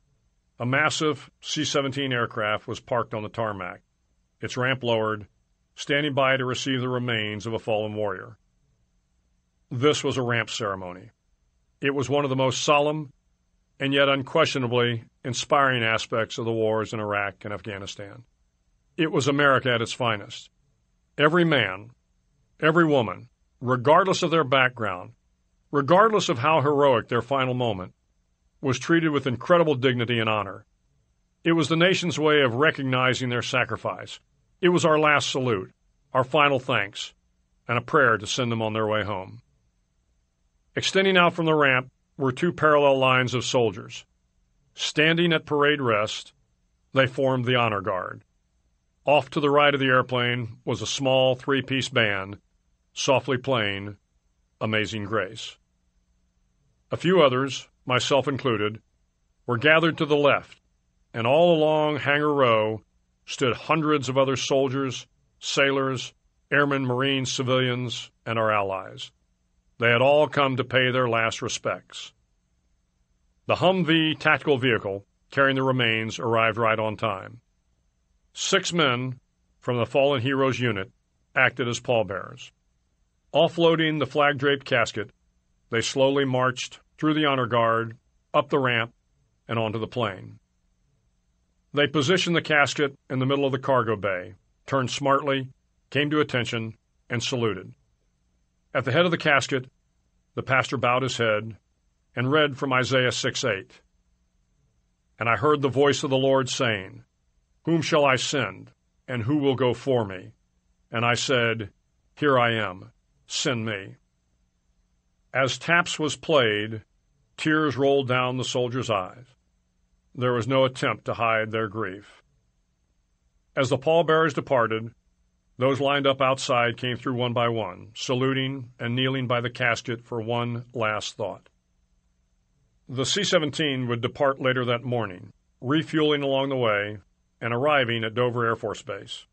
A massive C 17 aircraft was parked on the tarmac, its ramp lowered, standing by to receive the remains of a fallen warrior. This was a ramp ceremony. It was one of the most solemn and yet unquestionably inspiring aspects of the wars in Iraq and Afghanistan. It was America at its finest. Every man, every woman, regardless of their background, regardless of how heroic their final moment, was treated with incredible dignity and honor. It was the nation's way of recognizing their sacrifice. It was our last salute, our final thanks, and a prayer to send them on their way home. Extending out from the ramp were two parallel lines of soldiers. Standing at parade rest, they formed the honor guard. Off to the right of the airplane was a small three piece band, softly playing Amazing Grace. A few others, myself included, were gathered to the left, and all along Hangar Row stood hundreds of other soldiers, sailors, airmen, marines, civilians, and our allies. They had all come to pay their last respects. The Humvee tactical vehicle carrying the remains arrived right on time. Six men from the fallen heroes unit acted as pallbearers. Offloading the flag draped casket, they slowly marched through the honor guard, up the ramp, and onto the plane. They positioned the casket in the middle of the cargo bay, turned smartly, came to attention, and saluted. At the head of the casket, the pastor bowed his head and read from Isaiah 6 8. And I heard the voice of the Lord saying, Whom shall I send, and who will go for me? And I said, Here I am, send me. As taps was played, tears rolled down the soldiers' eyes. There was no attempt to hide their grief. As the pallbearers departed, those lined up outside came through one by one, saluting and kneeling by the casket for one last thought. The C 17 would depart later that morning, refueling along the way and arriving at Dover Air Force Base.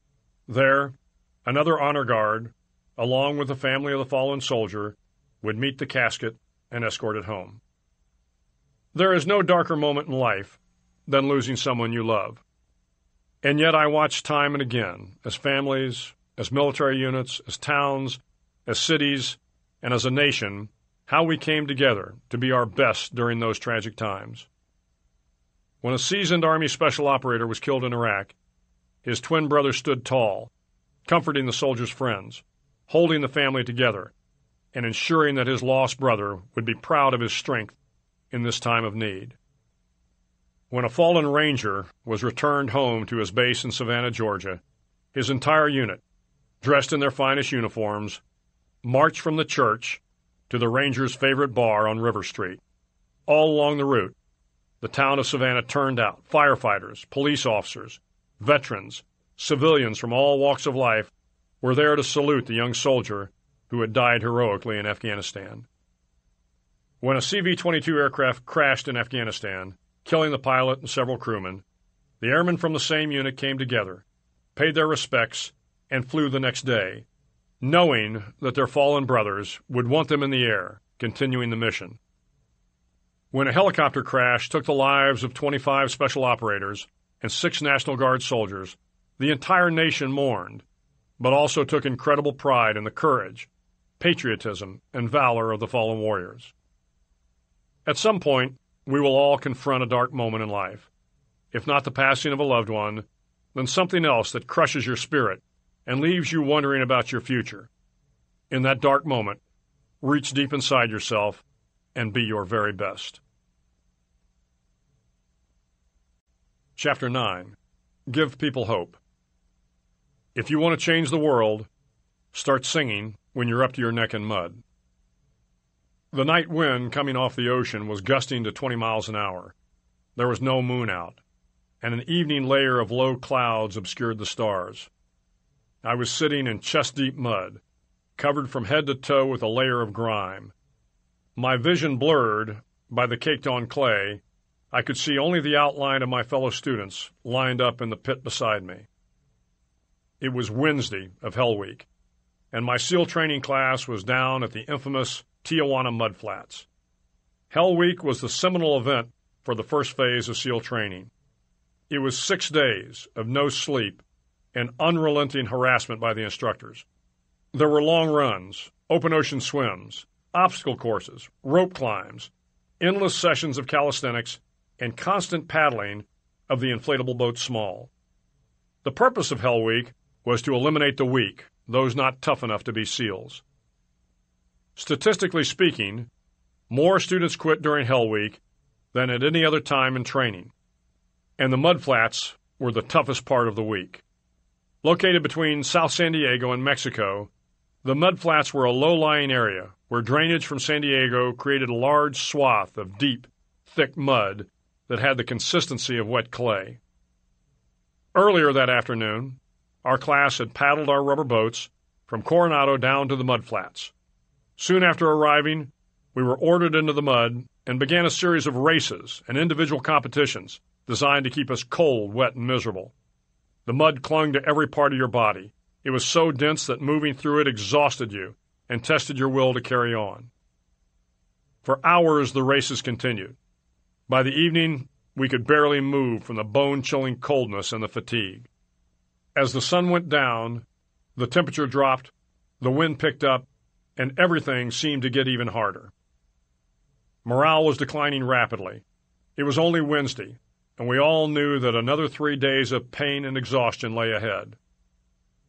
There, another honor guard, along with the family of the fallen soldier, would meet the casket and escort it home. There is no darker moment in life than losing someone you love. And yet I watch time and again as families, as military units, as towns, as cities, and as a nation, how we came together to be our best during those tragic times. When a seasoned Army special operator was killed in Iraq, his twin brother stood tall, comforting the soldier's friends, holding the family together, and ensuring that his lost brother would be proud of his strength in this time of need. When a fallen Ranger was returned home to his base in Savannah, Georgia, his entire unit, dressed in their finest uniforms, marched from the church to the Rangers' favorite bar on River Street. All along the route, the town of Savannah turned out firefighters, police officers, veterans, civilians from all walks of life were there to salute the young soldier who had died heroically in Afghanistan. When a CV 22 aircraft crashed in Afghanistan, killing the pilot and several crewmen, the airmen from the same unit came together paid their respects, and flew the next day, knowing that their fallen brothers would want them in the air, continuing the mission. When a helicopter crash took the lives of 25 special operators and six National Guard soldiers, the entire nation mourned, but also took incredible pride in the courage, patriotism, and valor of the fallen warriors. At some point, we will all confront a dark moment in life. If not the passing of a loved one, then something else that crushes your spirit and leaves you wondering about your future. In that dark moment, reach deep inside yourself and be your very best. Chapter 9 Give People Hope. If you want to change the world, start singing when you're up to your neck in mud. The night wind coming off the ocean was gusting to 20 miles an hour. There was no moon out, and an evening layer of low clouds obscured the stars. I was sitting in chest deep mud, covered from head to toe with a layer of grime. My vision blurred by the caked on clay, I could see only the outline of my fellow students lined up in the pit beside me. It was Wednesday of Hell Week, and my SEAL training class was down at the infamous Tijuana Mudflats. Hell Week was the seminal event for the first phase of SEAL training. It was six days of no sleep and unrelenting harassment by the instructors. There were long runs, open ocean swims, obstacle courses, rope climbs, endless sessions of calisthenics, and constant paddling of the inflatable boat Small. The purpose of Hell Week was to eliminate the weak, those not tough enough to be SEALs. Statistically speaking, more students quit during Hell Week than at any other time in training, and the mudflats were the toughest part of the week. Located between South San Diego and Mexico, the mudflats were a low-lying area where drainage from San Diego created a large swath of deep, thick mud that had the consistency of wet clay. Earlier that afternoon, our class had paddled our rubber boats from Coronado down to the mud flats. Soon after arriving, we were ordered into the mud and began a series of races and individual competitions designed to keep us cold, wet, and miserable. The mud clung to every part of your body. It was so dense that moving through it exhausted you and tested your will to carry on. For hours the races continued. By the evening, we could barely move from the bone-chilling coldness and the fatigue. As the sun went down, the temperature dropped, the wind picked up, and everything seemed to get even harder. Morale was declining rapidly. It was only Wednesday, and we all knew that another three days of pain and exhaustion lay ahead.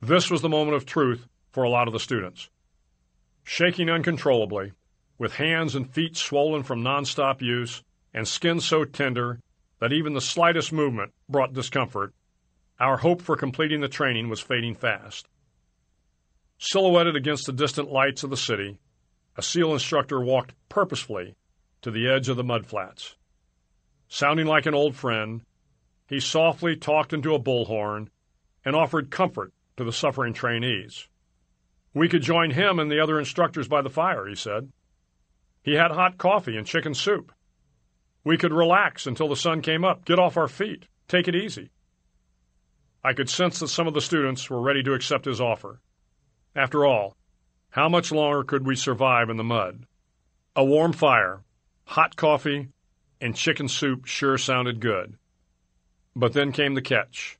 This was the moment of truth for a lot of the students. Shaking uncontrollably, with hands and feet swollen from nonstop use, and skin so tender that even the slightest movement brought discomfort, our hope for completing the training was fading fast. Silhouetted against the distant lights of the city, a SEAL instructor walked purposefully to the edge of the mudflats. Sounding like an old friend, he softly talked into a bullhorn and offered comfort to the suffering trainees. We could join him and the other instructors by the fire, he said. He had hot coffee and chicken soup. We could relax until the sun came up, get off our feet, take it easy. I could sense that some of the students were ready to accept his offer. After all, how much longer could we survive in the mud? A warm fire, hot coffee, and chicken soup sure sounded good. But then came the catch.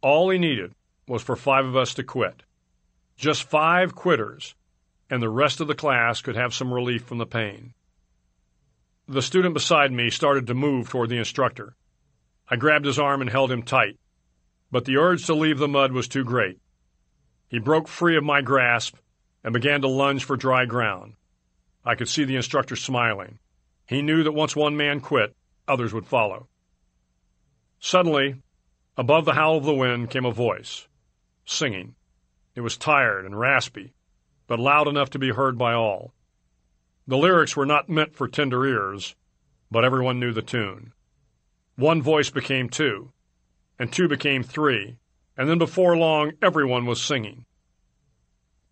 All he needed was for five of us to quit. Just five quitters, and the rest of the class could have some relief from the pain. The student beside me started to move toward the instructor. I grabbed his arm and held him tight, but the urge to leave the mud was too great. He broke free of my grasp and began to lunge for dry ground. I could see the instructor smiling. He knew that once one man quit, others would follow. Suddenly, above the howl of the wind came a voice, singing. It was tired and raspy, but loud enough to be heard by all. The lyrics were not meant for tender ears, but everyone knew the tune. One voice became two, and two became three, and then before long everyone was singing.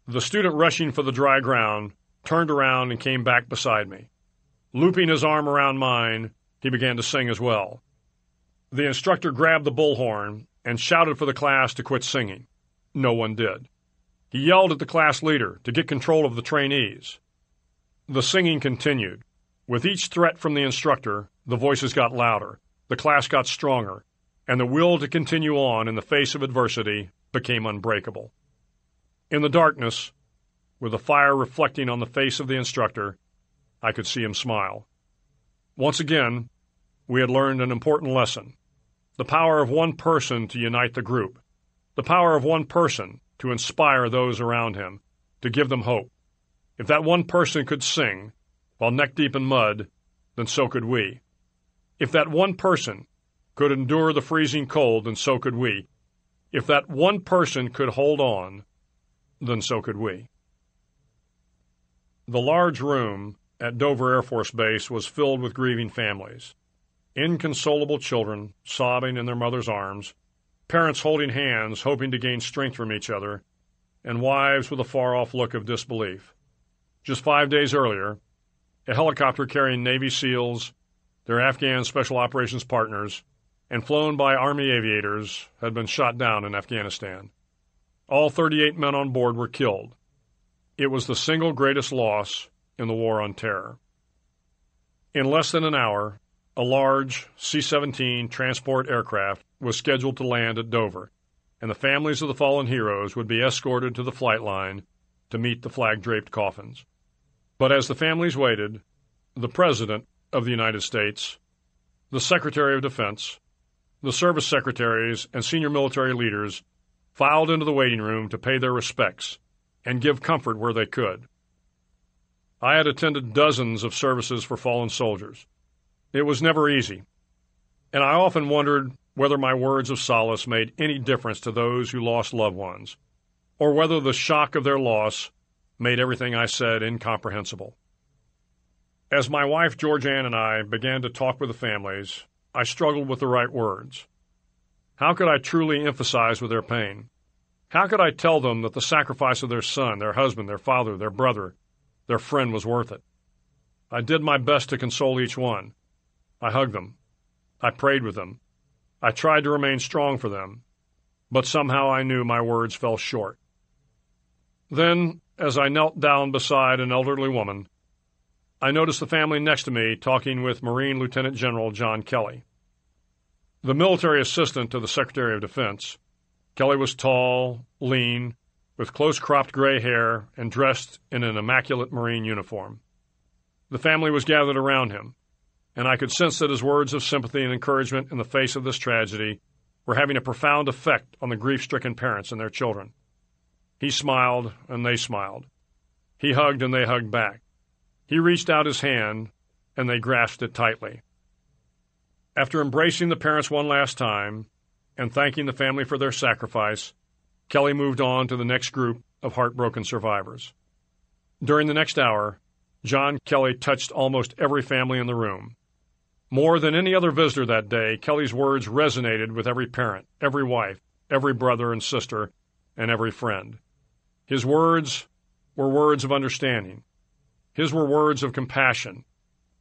The student rushing for the dry ground turned around and came back beside me. Looping his arm around mine, he began to sing as well. The instructor grabbed the bullhorn and shouted for the class to quit singing. No one did. He yelled at the class leader to get control of the trainees. The singing continued. With each threat from the instructor, the voices got louder, the class got stronger, and the will to continue on in the face of adversity became unbreakable. In the darkness, with the fire reflecting on the face of the instructor, I could see him smile. Once again, we had learned an important lesson the power of one person to unite the group, the power of one person to inspire those around him, to give them hope. If that one person could sing while neck deep in mud, then so could we. If that one person could endure the freezing cold, then so could we. If that one person could hold on, then so could we. The large room at Dover Air Force Base was filled with grieving families. Inconsolable children sobbing in their mother's arms, parents holding hands, hoping to gain strength from each other, and wives with a far off look of disbelief. Just five days earlier, a helicopter carrying Navy SEALs, their Afghan Special Operations partners, and flown by Army aviators had been shot down in Afghanistan. All 38 men on board were killed. It was the single greatest loss in the War on Terror. In less than an hour, a large C 17 transport aircraft was scheduled to land at Dover, and the families of the fallen heroes would be escorted to the flight line to meet the flag draped coffins. But as the families waited, the President of the United States, the Secretary of Defense, the service secretaries, and senior military leaders filed into the waiting room to pay their respects and give comfort where they could. I had attended dozens of services for fallen soldiers. It was never easy, and I often wondered whether my words of solace made any difference to those who lost loved ones, or whether the shock of their loss made everything I said incomprehensible. As my wife Georgeann and I began to talk with the families, I struggled with the right words. How could I truly emphasize with their pain? How could I tell them that the sacrifice of their son, their husband, their father, their brother, their friend was worth it? I did my best to console each one. I hugged them. I prayed with them. I tried to remain strong for them, but somehow I knew my words fell short. Then, as I knelt down beside an elderly woman, I noticed the family next to me talking with Marine Lieutenant General John Kelly. The military assistant to the Secretary of Defense, Kelly was tall, lean, with close cropped gray hair, and dressed in an immaculate Marine uniform. The family was gathered around him, and I could sense that his words of sympathy and encouragement in the face of this tragedy were having a profound effect on the grief stricken parents and their children. He smiled, and they smiled. He hugged, and they hugged back. He reached out his hand, and they grasped it tightly. After embracing the parents one last time and thanking the family for their sacrifice, Kelly moved on to the next group of heartbroken survivors. During the next hour, John Kelly touched almost every family in the room. More than any other visitor that day, Kelly's words resonated with every parent, every wife, every brother and sister, and every friend. His words were words of understanding. His were words of compassion.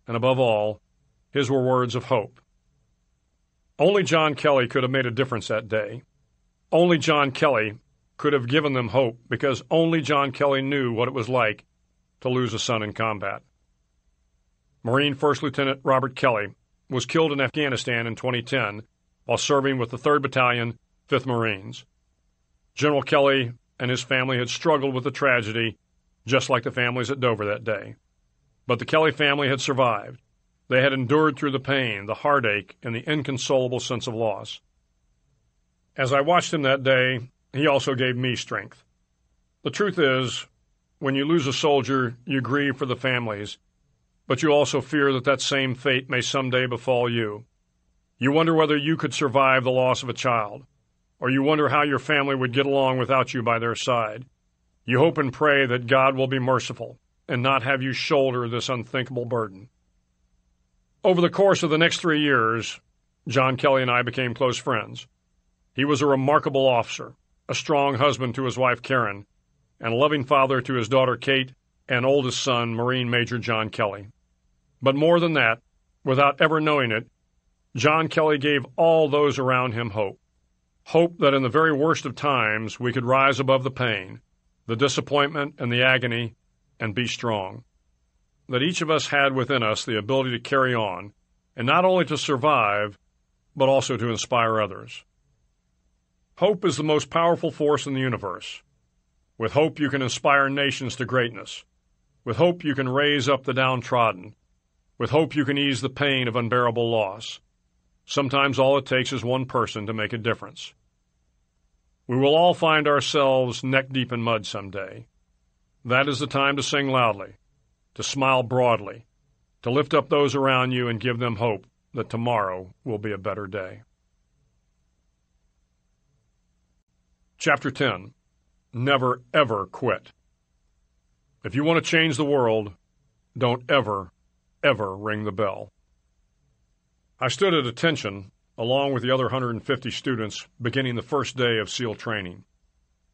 And above all, his were words of hope. Only John Kelly could have made a difference that day. Only John Kelly could have given them hope because only John Kelly knew what it was like to lose a son in combat. Marine First Lieutenant Robert Kelly was killed in Afghanistan in 2010 while serving with the 3rd Battalion, 5th Marines. General Kelly and his family had struggled with the tragedy just like the families at Dover that day. But the Kelly family had survived. They had endured through the pain, the heartache, and the inconsolable sense of loss. As I watched him that day, he also gave me strength. The truth is, when you lose a soldier, you grieve for the families but you also fear that that same fate may someday befall you. You wonder whether you could survive the loss of a child, or you wonder how your family would get along without you by their side. You hope and pray that God will be merciful and not have you shoulder this unthinkable burden. Over the course of the next three years, John Kelly and I became close friends. He was a remarkable officer, a strong husband to his wife Karen, and a loving father to his daughter Kate and oldest son, Marine Major John Kelly. But more than that, without ever knowing it, John Kelly gave all those around him hope. Hope that in the very worst of times we could rise above the pain, the disappointment, and the agony, and be strong. That each of us had within us the ability to carry on, and not only to survive, but also to inspire others. Hope is the most powerful force in the universe. With hope, you can inspire nations to greatness. With hope, you can raise up the downtrodden. With hope, you can ease the pain of unbearable loss. Sometimes all it takes is one person to make a difference. We will all find ourselves neck deep in mud someday. That is the time to sing loudly, to smile broadly, to lift up those around you and give them hope that tomorrow will be a better day. Chapter 10 Never Ever Quit. If you want to change the world, don't ever, ever ring the bell. I stood at attention along with the other 150 students beginning the first day of SEAL training.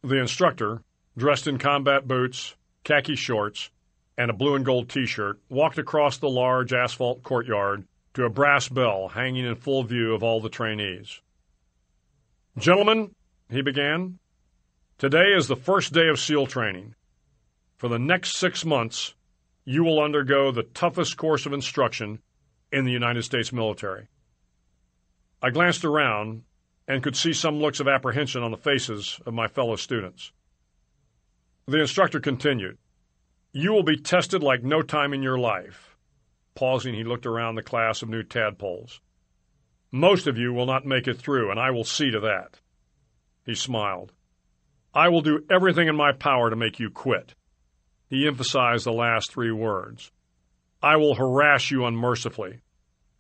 The instructor, dressed in combat boots, khaki shorts, and a blue and gold t-shirt, walked across the large asphalt courtyard to a brass bell hanging in full view of all the trainees. Gentlemen, he began. Today is the first day of SEAL training. For the next six months, you will undergo the toughest course of instruction in the United States military. I glanced around and could see some looks of apprehension on the faces of my fellow students. The instructor continued, You will be tested like no time in your life. Pausing, he looked around the class of new tadpoles. Most of you will not make it through, and I will see to that. He smiled. I will do everything in my power to make you quit. He emphasized the last three words. I will harass you unmercifully.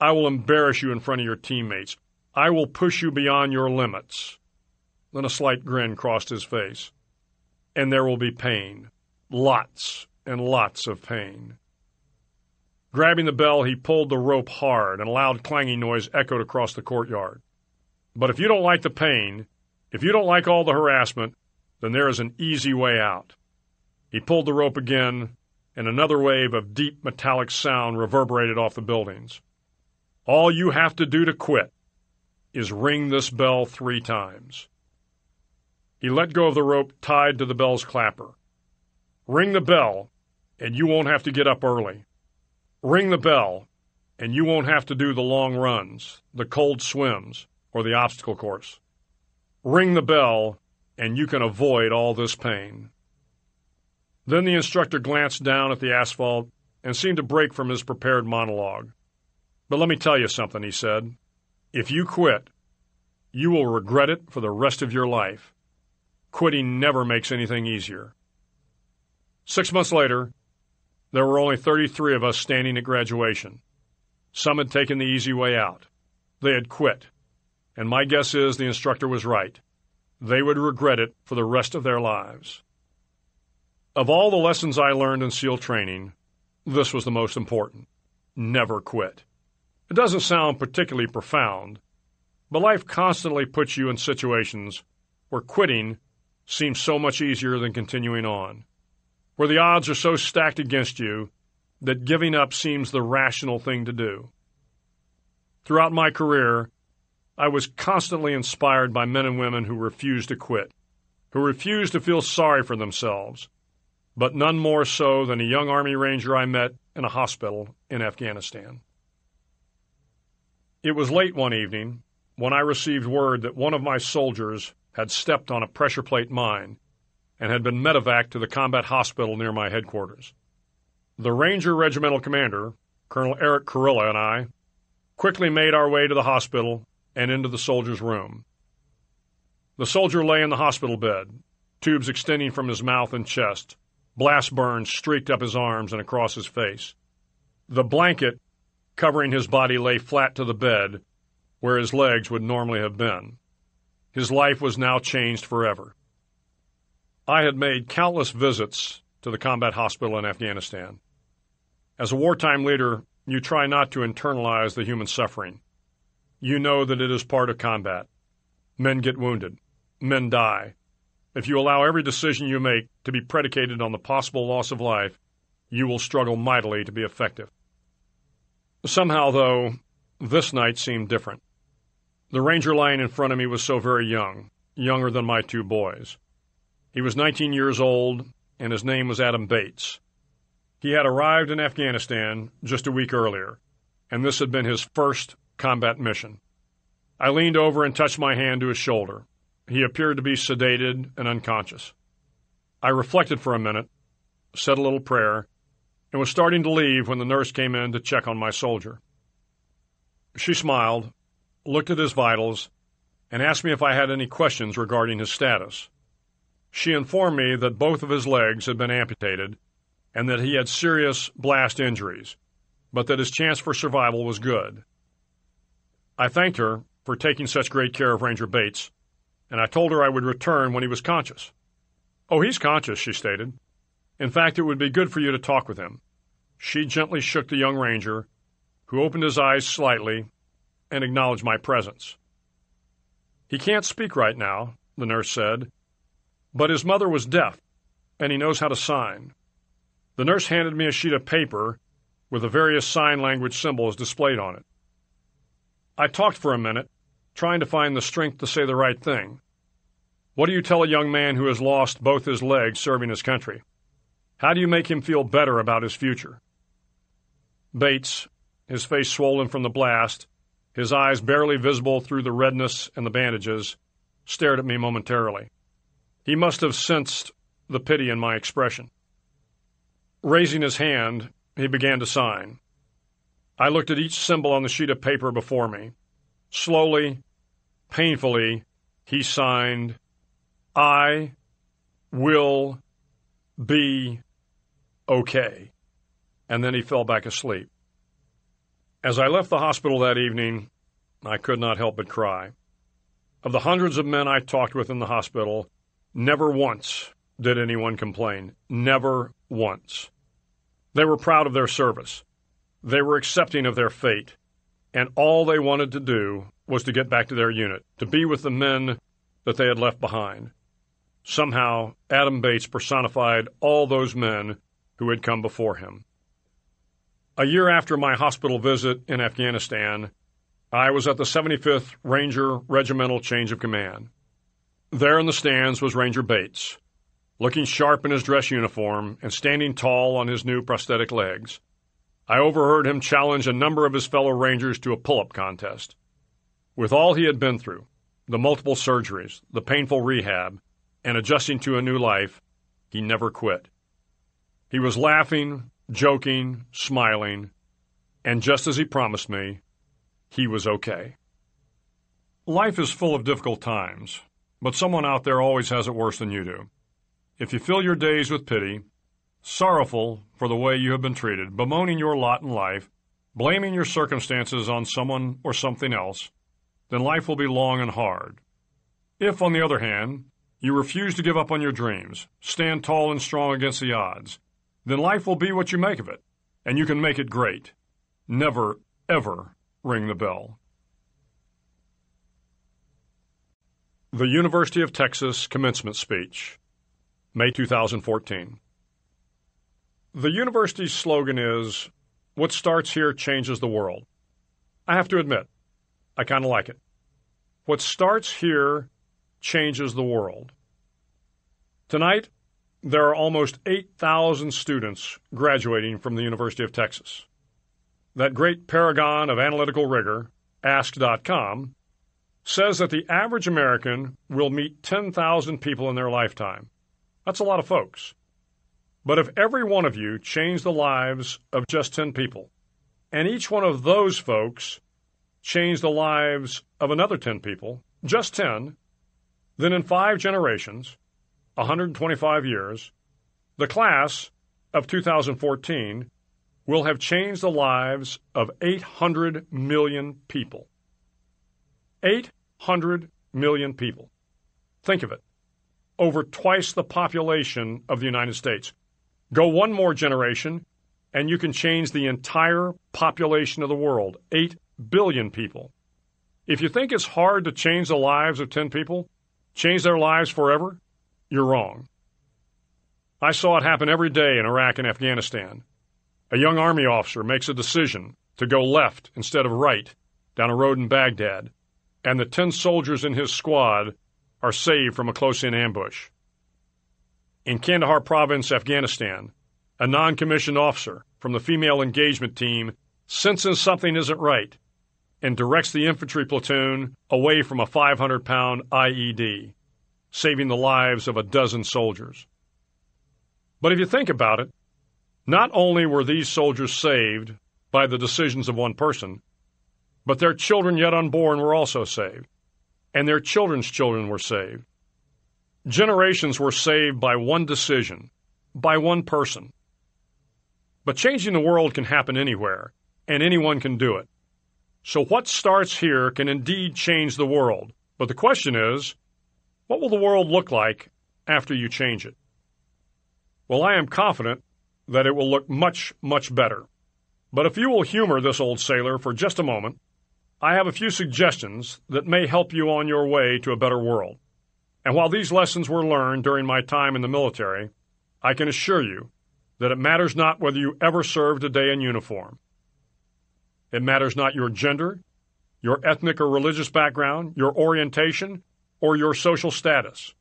I will embarrass you in front of your teammates. I will push you beyond your limits. Then a slight grin crossed his face. And there will be pain. Lots and lots of pain. Grabbing the bell, he pulled the rope hard, and a loud clanging noise echoed across the courtyard. But if you don't like the pain, if you don't like all the harassment, then there is an easy way out. He pulled the rope again, and another wave of deep metallic sound reverberated off the buildings. All you have to do to quit is ring this bell three times. He let go of the rope tied to the bell's clapper. Ring the bell, and you won't have to get up early. Ring the bell, and you won't have to do the long runs, the cold swims, or the obstacle course. Ring the bell, and you can avoid all this pain. Then the instructor glanced down at the asphalt and seemed to break from his prepared monologue. But let me tell you something, he said. If you quit, you will regret it for the rest of your life. Quitting never makes anything easier. Six months later, there were only 33 of us standing at graduation. Some had taken the easy way out. They had quit. And my guess is the instructor was right. They would regret it for the rest of their lives. Of all the lessons I learned in SEAL training, this was the most important. Never quit. It doesn't sound particularly profound, but life constantly puts you in situations where quitting seems so much easier than continuing on, where the odds are so stacked against you that giving up seems the rational thing to do. Throughout my career, I was constantly inspired by men and women who refused to quit, who refused to feel sorry for themselves, but none more so than a young Army Ranger I met in a hospital in Afghanistan. It was late one evening when I received word that one of my soldiers had stepped on a pressure plate mine and had been medevaced to the combat hospital near my headquarters. The Ranger Regimental Commander, Colonel Eric Kurilla, and I quickly made our way to the hospital and into the soldier's room. The soldier lay in the hospital bed, tubes extending from his mouth and chest, blast burns streaked up his arms and across his face. The blanket covering his body lay flat to the bed, where his legs would normally have been. His life was now changed forever. I had made countless visits to the combat hospital in Afghanistan. As a wartime leader, you try not to internalize the human suffering. You know that it is part of combat. Men get wounded. Men die. If you allow every decision you make to be predicated on the possible loss of life, you will struggle mightily to be effective. Somehow, though, this night seemed different. The ranger lying in front of me was so very young, younger than my two boys. He was 19 years old, and his name was Adam Bates. He had arrived in Afghanistan just a week earlier, and this had been his first combat mission. I leaned over and touched my hand to his shoulder. He appeared to be sedated and unconscious. I reflected for a minute, said a little prayer, and was starting to leave when the nurse came in to check on my soldier. She smiled, looked at his vitals, and asked me if I had any questions regarding his status. She informed me that both of his legs had been amputated and that he had serious blast injuries, but that his chance for survival was good. I thanked her for taking such great care of Ranger Bates, and I told her I would return when he was conscious. Oh, he's conscious, she stated. In fact, it would be good for you to talk with him. She gently shook the young ranger, who opened his eyes slightly and acknowledged my presence. He can't speak right now, the nurse said, but his mother was deaf, and he knows how to sign. The nurse handed me a sheet of paper with the various sign language symbols displayed on it. I talked for a minute, trying to find the strength to say the right thing. What do you tell a young man who has lost both his legs serving his country? How do you make him feel better about his future? Bates, his face swollen from the blast, his eyes barely visible through the redness and the bandages, stared at me momentarily. He must have sensed the pity in my expression. Raising his hand, he began to sign. I looked at each symbol on the sheet of paper before me. Slowly, painfully, he signed, I will be okay. And then he fell back asleep. As I left the hospital that evening, I could not help but cry. Of the hundreds of men I talked with in the hospital, never once did anyone complain. Never once. They were proud of their service. They were accepting of their fate. And all they wanted to do was to get back to their unit, to be with the men that they had left behind. Somehow, Adam Bates personified all those men who had come before him. A year after my hospital visit in Afghanistan, I was at the 75th Ranger Regimental Change of Command. There in the stands was Ranger Bates, looking sharp in his dress uniform and standing tall on his new prosthetic legs. I overheard him challenge a number of his fellow Rangers to a pull up contest. With all he had been through, the multiple surgeries, the painful rehab, and adjusting to a new life, he never quit. He was laughing, joking, smiling, and just as he promised me, he was okay. Life is full of difficult times, but someone out there always has it worse than you do. If you fill your days with pity, sorrowful for the way you have been treated, bemoaning your lot in life, blaming your circumstances on someone or something else, then life will be long and hard. If, on the other hand, you refuse to give up on your dreams, stand tall and strong against the odds, then life will be what you make of it, and you can make it great. Never, ever ring the bell. The University of Texas Commencement Speech, May 2014. The university's slogan is, What starts here changes the world. I have to admit, I kind of like it. What starts here changes the world. Tonight, there are almost 8,000 students graduating from the University of Texas. That great paragon of analytical rigor, Ask.com, says that the average American will meet 10,000 people in their lifetime. That's a lot of folks. But if every one of you changed the lives of just 10 people, and each one of those folks changed the lives of another 10 people, just 10, then in five generations, 125 years, the class of 2014 will have changed the lives of 800 million people. 800 million people. Think of it. Over twice the population of the United States. Go one more generation, and you can change the entire population of the world 8 billion people. If you think it's hard to change the lives of 10 people, change their lives forever, you're wrong. I saw it happen every day in Iraq and Afghanistan. A young Army officer makes a decision to go left instead of right down a road in Baghdad, and the ten soldiers in his squad are saved from a close-in ambush. In Kandahar province, Afghanistan, a non-commissioned officer from the female engagement team senses something isn't right and directs the infantry platoon away from a 500-pound IED, saving the lives of a dozen soldiers. But if you think about it, not only were these soldiers saved by the decisions of one person, but their children yet unborn were also saved, and their children's children were saved. Generations were saved by one decision, by one person. But changing the world can happen anywhere, and anyone can do it. So what starts here can indeed change the world. But the question is, what will the world look like after you change it? Well, I am confident that it will look much, much better. But if you will humor this old sailor for just a moment, I have a few suggestions that may help you on your way to a better world. And while these lessons were learned during my time in the military, I can assure you that it matters not whether you ever served a day in uniform. It matters not your gender, your ethnic or religious background, your orientation, or your social status.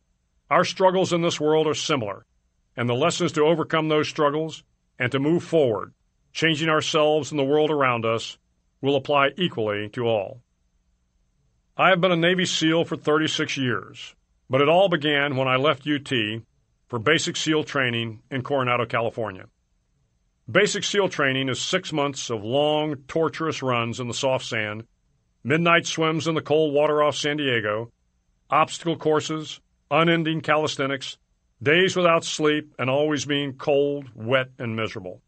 Our struggles in this world are similar, and the lessons to overcome those struggles and to move forward, changing ourselves and the world around us, will apply equally to all. I have been a Navy SEAL for 36 years, but it all began when I left UT for basic SEAL training in Coronado, California. Basic SEAL training is six months of long, torturous runs in the soft sand, midnight swims in the cold water off San Diego, obstacle courses, unending calisthenics, days without sleep, and always being cold, wet, and miserable.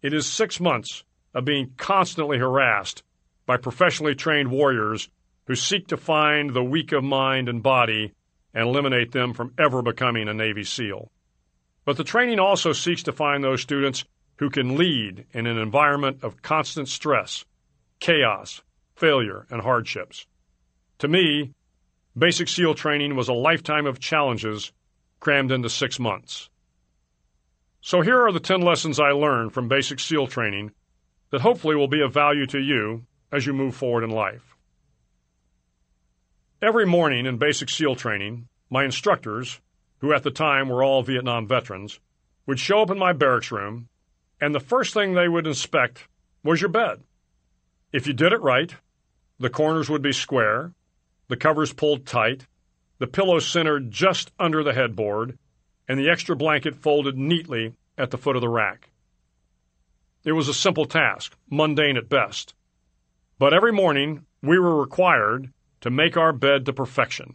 It is six months of being constantly harassed by professionally trained warriors who seek to find the weak of mind and body and eliminate them from ever becoming a Navy SEAL. But the training also seeks to find those students who can lead in an environment of constant stress, chaos, failure, and hardships. To me, basic SEAL training was a lifetime of challenges crammed into six months. So here are the 10 lessons I learned from basic SEAL training that hopefully will be of value to you as you move forward in life. Every morning in basic SEAL training, my instructors who at the time were all Vietnam veterans, would show up in my barracks room, and the first thing they would inspect was your bed. If you did it right, the corners would be square, the covers pulled tight, the pillow centered just under the headboard, and the extra blanket folded neatly at the foot of the rack. It was a simple task, mundane at best. But every morning we were required to make our bed to perfection.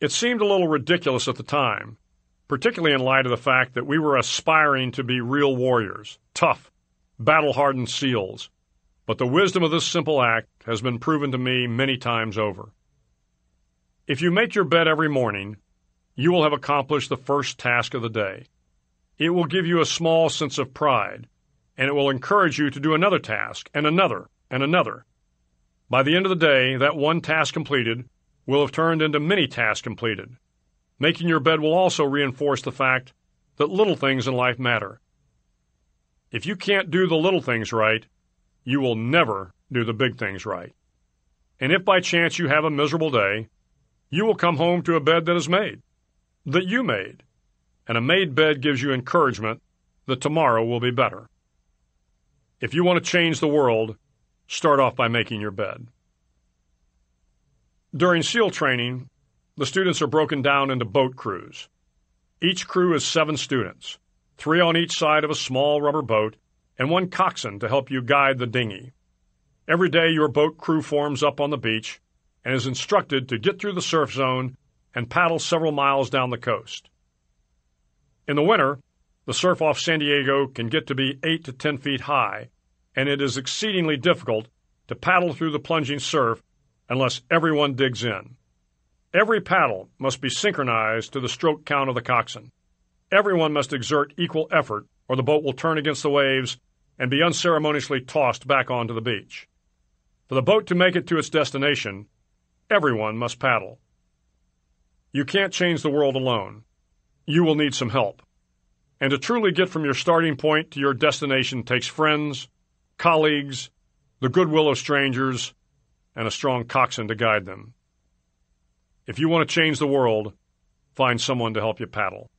It seemed a little ridiculous at the time, particularly in light of the fact that we were aspiring to be real warriors, tough, battle hardened SEALs. But the wisdom of this simple act has been proven to me many times over. If you make your bed every morning, you will have accomplished the first task of the day. It will give you a small sense of pride, and it will encourage you to do another task, and another, and another. By the end of the day, that one task completed will have turned into many tasks completed. Making your bed will also reinforce the fact that little things in life matter. If you can't do the little things right, you will never do the big things right. And if by chance you have a miserable day, you will come home to a bed that is made, that you made. And a made bed gives you encouragement that tomorrow will be better. If you want to change the world, start off by making your bed. During SEAL training, the students are broken down into boat crews. Each crew is seven students, three on each side of a small rubber boat, and one coxswain to help you guide the dinghy. Every day, your boat crew forms up on the beach and is instructed to get through the surf zone and paddle several miles down the coast. In the winter, the surf off San Diego can get to be 8 to 10 feet high, and it is exceedingly difficult to paddle through the plunging surf unless everyone digs in. Every paddle must be synchronized to the stroke count of the coxswain. Everyone must exert equal effort, or the boat will turn against the waves and be unceremoniously tossed back onto the beach. For the boat to make it to its destination, everyone must paddle. You can't change the world alone. You will need some help. And to truly get from your starting point to your destination takes friends, colleagues, the goodwill of strangers, and a strong coxswain to guide them. If you want to change the world, find someone to help you paddle.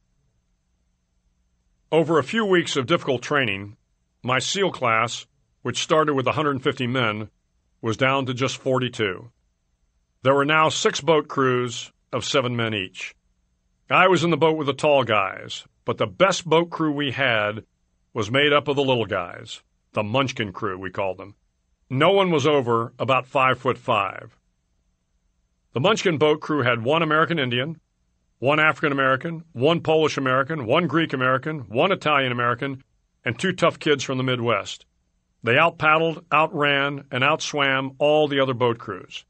Over a few weeks of difficult training, my SEAL class, which started with 150 men, was down to just 42. There were now six boat crews of seven men each. I was in the boat with the tall guys, but the best boat crew we had was made up of the little guys, the Munchkin crew, we called them. No one was over about five foot five. The Munchkin boat crew had one American Indian, one African American, one Polish American, one Greek American, one Italian American, and two tough kids from the Midwest. They out paddled, outran, and outswam all the other boat crews.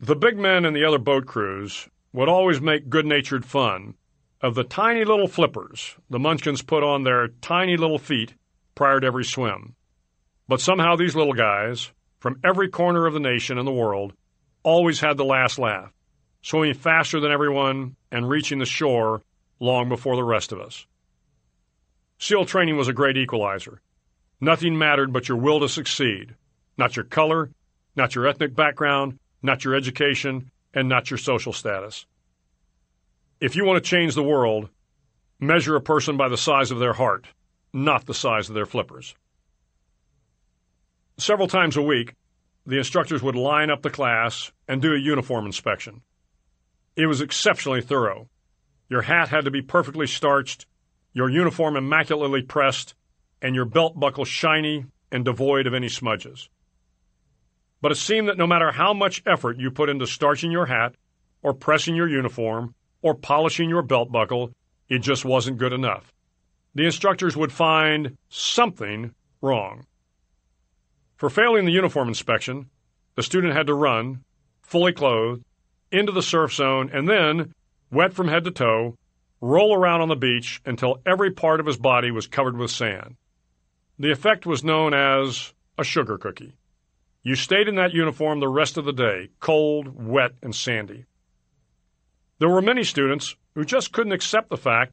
The big men in the other boat crews would always make good natured fun of the tiny little flippers the Munchkins put on their tiny little feet prior to every swim. But somehow these little guys, from every corner of the nation and the world, always had the last laugh swimming faster than everyone and reaching the shore long before the rest of us. SEAL training was a great equalizer. Nothing mattered but your will to succeed, not your color, not your ethnic background, not your education, and not your social status. If you want to change the world, measure a person by the size of their heart, not the size of their flippers. Several times a week, the instructors would line up the class and do a uniform inspection. It was exceptionally thorough. Your hat had to be perfectly starched, your uniform immaculately pressed, and your belt buckle shiny and devoid of any smudges. But it seemed that no matter how much effort you put into starching your hat, or pressing your uniform, or polishing your belt buckle, it just wasn't good enough. The instructors would find something wrong. For failing the uniform inspection, the student had to run, fully clothed, into the surf zone, and then, wet from head to toe, roll around on the beach until every part of his body was covered with sand. The effect was known as a sugar cookie. You stayed in that uniform the rest of the day, cold, wet, and sandy. There were many students who just couldn't accept the fact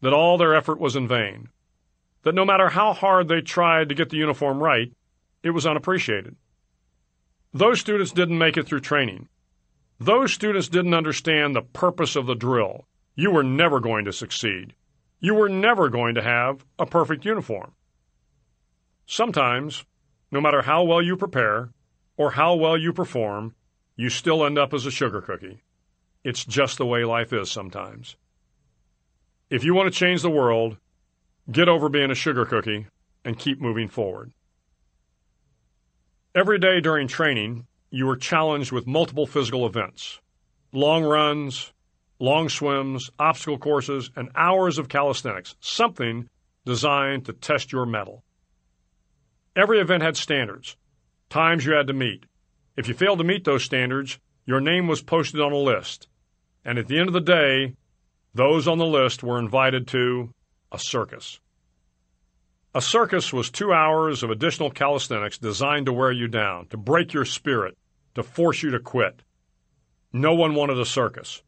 that all their effort was in vain, that no matter how hard they tried to get the uniform right, it was unappreciated. Those students didn't make it through training. Those students didn't understand the purpose of the drill. You were never going to succeed. You were never going to have a perfect uniform. Sometimes, no matter how well you prepare or how well you perform, you still end up as a sugar cookie. It's just the way life is sometimes. If you want to change the world, get over being a sugar cookie and keep moving forward. Every day during training, you are challenged with multiple physical events long runs, long swims, obstacle courses, and hours of calisthenics, something designed to test your mettle. Every event had standards, times you had to meet. If you failed to meet those standards, your name was posted on a list. And at the end of the day, those on the list were invited to a circus. A circus was two hours of additional calisthenics designed to wear you down, to break your spirit, to force you to quit. No one wanted a circus.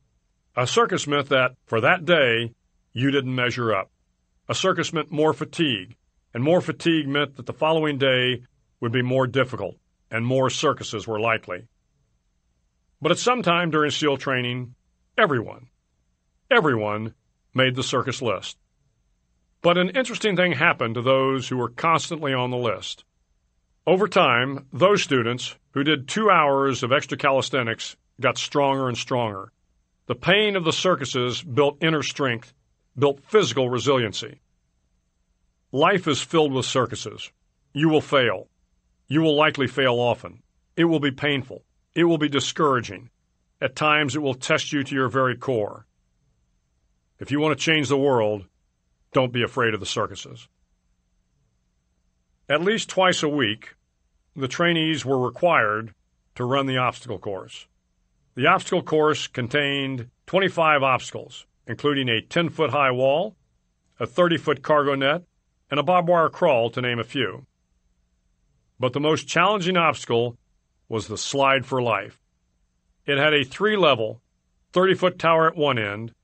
A circus meant that, for that day, you didn't measure up. A circus meant more fatigue, and more fatigue meant that the following day would be more difficult, and more circuses were likely. But at some time during SEAL training, everyone, everyone made the circus list. But an interesting thing happened to those who were constantly on the list. Over time, those students who did two hours of extra calisthenics got stronger and stronger. The pain of the circuses built inner strength, built physical resiliency. Life is filled with circuses. You will fail. You will likely fail often. It will be painful. It will be discouraging. At times, it will test you to your very core. If you want to change the world, don't be afraid of the circuses. At least twice a week, the trainees were required to run the obstacle course. The obstacle course contained 25 obstacles, including a 10 foot high wall, a 30 foot cargo net, and a barbed wire crawl, to name a few. But the most challenging obstacle was the slide for life. It had a three level, 30 foot tower at one end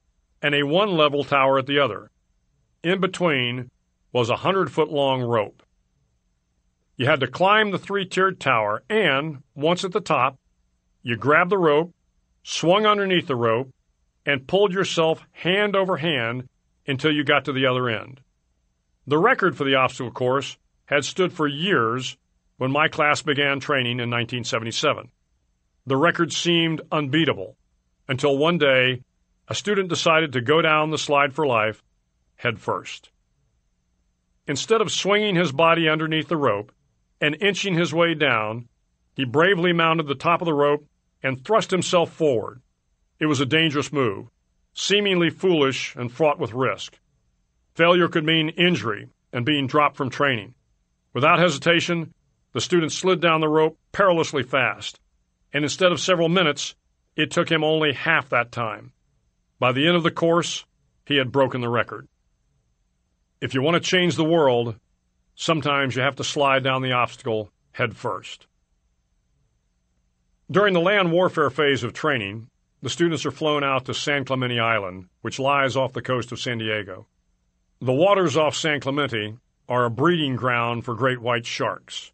and a one level tower at the other. In between was a hundred foot long rope. You had to climb the three tiered tower, and, once at the top, you grabbed the rope, swung underneath the rope, and pulled yourself hand over hand until you got to the other end. The record for the obstacle course had stood for years when my class began training in 1977. The record seemed unbeatable until one day a student decided to go down the slide for life head first. Instead of swinging his body underneath the rope and inching his way down, he bravely mounted the top of the rope and thrust himself forward. It was a dangerous move, seemingly foolish and fraught with risk. Failure could mean injury and being dropped from training. Without hesitation, the student slid down the rope perilously fast, and instead of several minutes, it took him only half that time. By the end of the course, he had broken the record. If you want to change the world, sometimes you have to slide down the obstacle head first. During the land warfare phase of training, the students are flown out to San Clemente Island, which lies off the coast of San Diego. The waters off San Clemente are a breeding ground for great white sharks.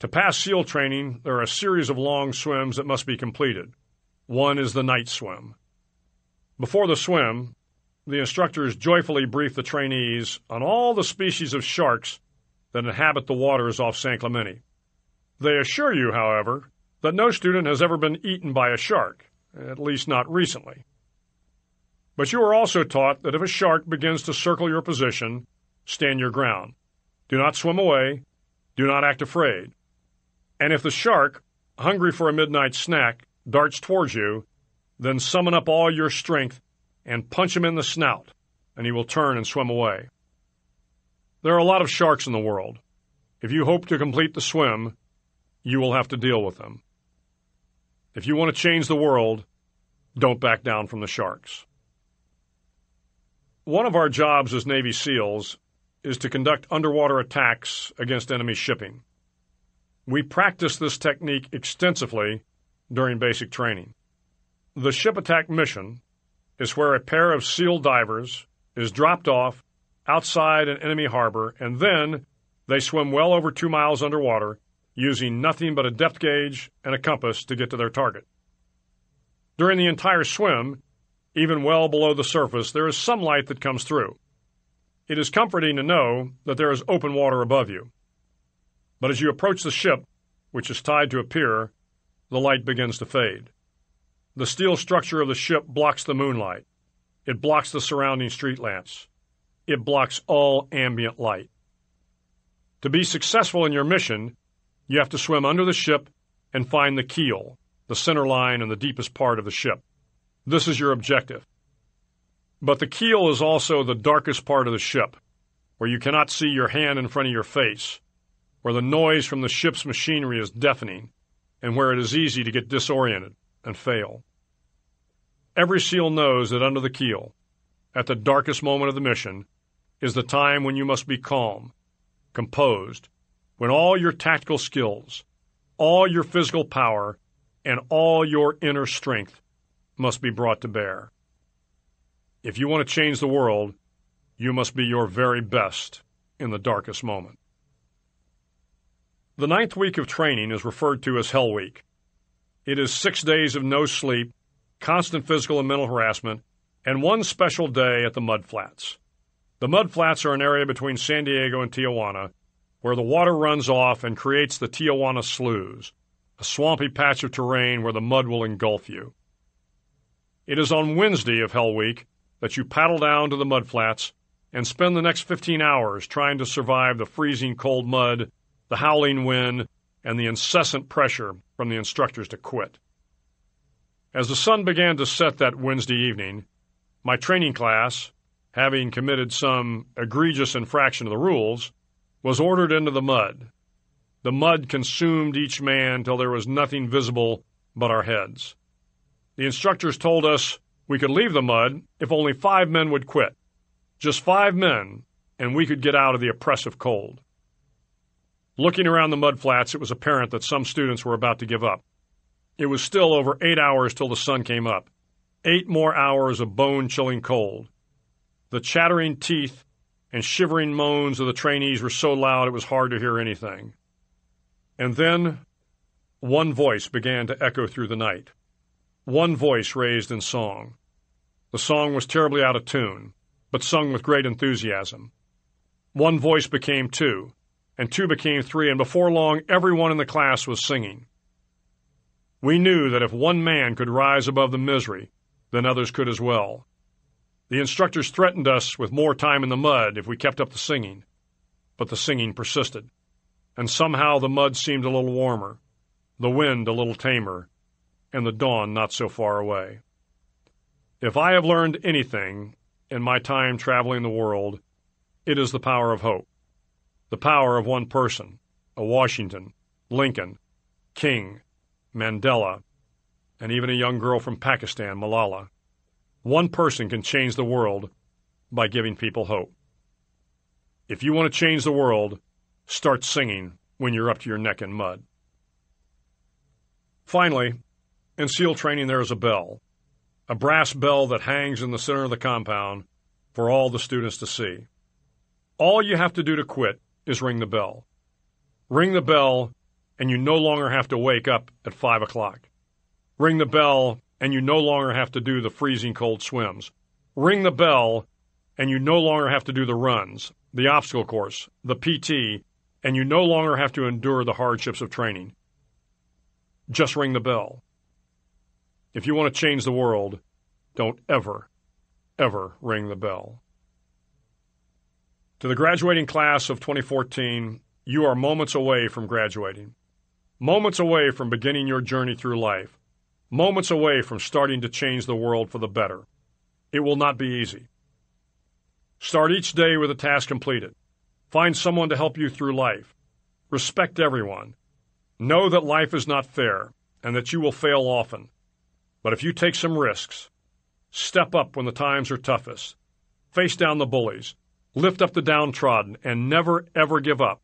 To pass SEAL training, there are a series of long swims that must be completed. One is the night swim. Before the swim, the instructors joyfully brief the trainees on all the species of sharks that inhabit the waters off San Clemente. They assure you, however, that no student has ever been eaten by a shark, at least not recently. But you are also taught that if a shark begins to circle your position, stand your ground. Do not swim away. Do not act afraid. And if the shark, hungry for a midnight snack, darts towards you, then summon up all your strength and punch him in the snout, and he will turn and swim away. There are a lot of sharks in the world. If you hope to complete the swim, you will have to deal with them. If you want to change the world, don't back down from the sharks. One of our jobs as Navy SEALs is to conduct underwater attacks against enemy shipping. We practice this technique extensively during basic training. The ship attack mission is where a pair of SEAL divers is dropped off outside an enemy harbor and then they swim well over two miles underwater using nothing but a depth gauge and a compass to get to their target. During the entire swim, even well below the surface, there is some light that comes through. It is comforting to know that there is open water above you. But as you approach the ship, which is tied to a pier, the light begins to fade. The steel structure of the ship blocks the moonlight. It blocks the surrounding street lamps. It blocks all ambient light. To be successful in your mission, you have to swim under the ship and find the keel, the center line and the deepest part of the ship. This is your objective. But the keel is also the darkest part of the ship, where you cannot see your hand in front of your face, where the noise from the ship's machinery is deafening, and where it is easy to get disoriented and fail. Every SEAL knows that under the keel, at the darkest moment of the mission, is the time when you must be calm, composed, when all your tactical skills, all your physical power, and all your inner strength must be brought to bear. If you want to change the world, you must be your very best in the darkest moment. The ninth week of training is referred to as Hell Week. It is six days of no sleep, constant physical and mental harassment, and one special day at the Mud Flats. The Mud Flats are an area between San Diego and Tijuana where the water runs off and creates the Tijuana Sloughs, a swampy patch of terrain where the mud will engulf you. It is on Wednesday of Hell Week that you paddle down to the mud flats and spend the next 15 hours trying to survive the freezing cold mud, the howling wind, and the incessant pressure from the instructors to quit. As the sun began to set that Wednesday evening, my training class, having committed some egregious infraction of the rules, was ordered into the mud. The mud consumed each man till there was nothing visible but our heads. The instructors told us we could leave the mud if only five men would quit. Just five men, and we could get out of the oppressive cold. Looking around the mud flats, it was apparent that some students were about to give up. It was still over eight hours till the sun came up. Eight more hours of bone chilling cold. The chattering teeth and shivering moans of the trainees were so loud it was hard to hear anything. And then one voice began to echo through the night. One voice raised in song. The song was terribly out of tune, but sung with great enthusiasm. One voice became two, and two became three, and before long everyone in the class was singing. We knew that if one man could rise above the misery, then others could as well. The instructors threatened us with more time in the mud if we kept up the singing, but the singing persisted and somehow the mud seemed a little warmer, the wind a little tamer, and the dawn not so far away. If I have learned anything in my time traveling the world, it is the power of hope, the power of one person, a Washington, Lincoln, King, Mandela, and even a young girl from Pakistan, Malala. One person can change the world by giving people hope. If you want to change the world, start singing when you're up to your neck in mud. Finally, in SEAL training, there is a bell, a brass bell that hangs in the center of the compound for all the students to see. All you have to do to quit is ring the bell. Ring the bell, and you no longer have to wake up at 5 o'clock. Ring the bell, and you no longer have to do the freezing cold swims. Ring the bell, and you no longer have to do the runs, the obstacle course, the PT, and you no longer have to endure the hardships of training. Just ring the bell. If you want to change the world, don't ever, ever ring the bell. To the graduating class of 2014, you are moments away from graduating, moments away from beginning your journey through life, moments away from starting to change the world for the better. It will not be easy. Start each day with a task completed. Find someone to help you through life. Respect everyone. Know that life is not fair and that you will fail often. But if you take some risks, step up when the times are toughest, face down the bullies, lift up the downtrodden, and never ever give up.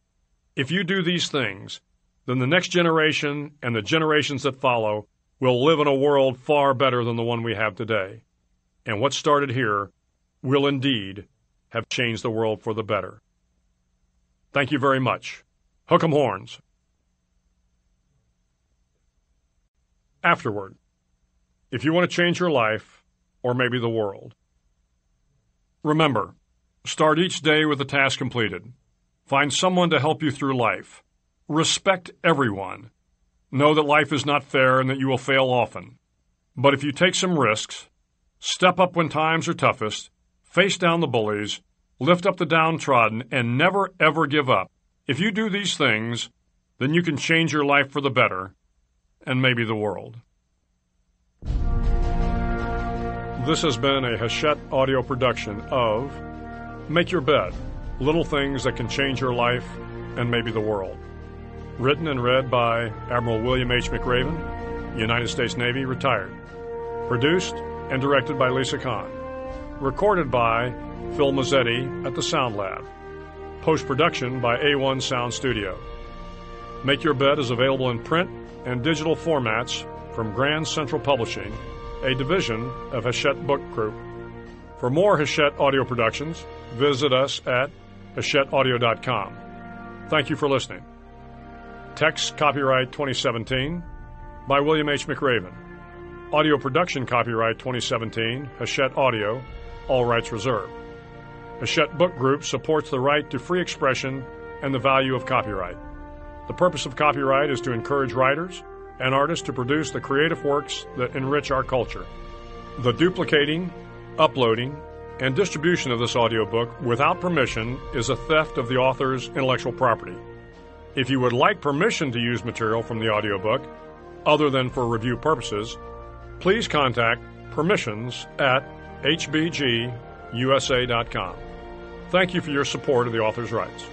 If you do these things, then the next generation and the generations that follow will live in a world far better than the one we have today. And what started here will indeed have changed the world for the better. Thank you very much. Hook 'em horns. Afterward, if you want to change your life, or maybe the world, remember, start each day with a task completed. Find someone to help you through life. Respect everyone. Know that life is not fair and that you will fail often. But if you take some risks, step up when times are toughest, face down the bullies, lift up the downtrodden, and never ever give up. If you do these things, then you can change your life for the better, and maybe the world. This has been a Hachette audio production of Make Your Bed Little Things That Can Change Your Life and Maybe the World. Written and read by Admiral William H. McRaven, United States Navy, retired. Produced and directed by Lisa Kahn. Recorded by Phil Mazzetti at the Sound Lab. Post production by A1 Sound Studio. Make Your Bed is available in print and digital formats from Grand Central Publishing, a division of Hachette Book Group. For more Hachette audio productions, visit us at hachetteaudio.com. Thank you for listening. Text copyright 2017 by William H. McRaven. Audio production copyright 2017, Hachette Audio, all rights reserved. Hachette Book Group supports the right to free expression and the value of copyright. The purpose of copyright is to encourage writers and artists to produce the creative works that enrich our culture. The duplicating, uploading, and distribution of this audiobook without permission is a theft of the author's intellectual property. If you would like permission to use material from the audiobook, other than for review purposes, please contact permissions at hbgusa.com. Thank you for your support of the author's rights.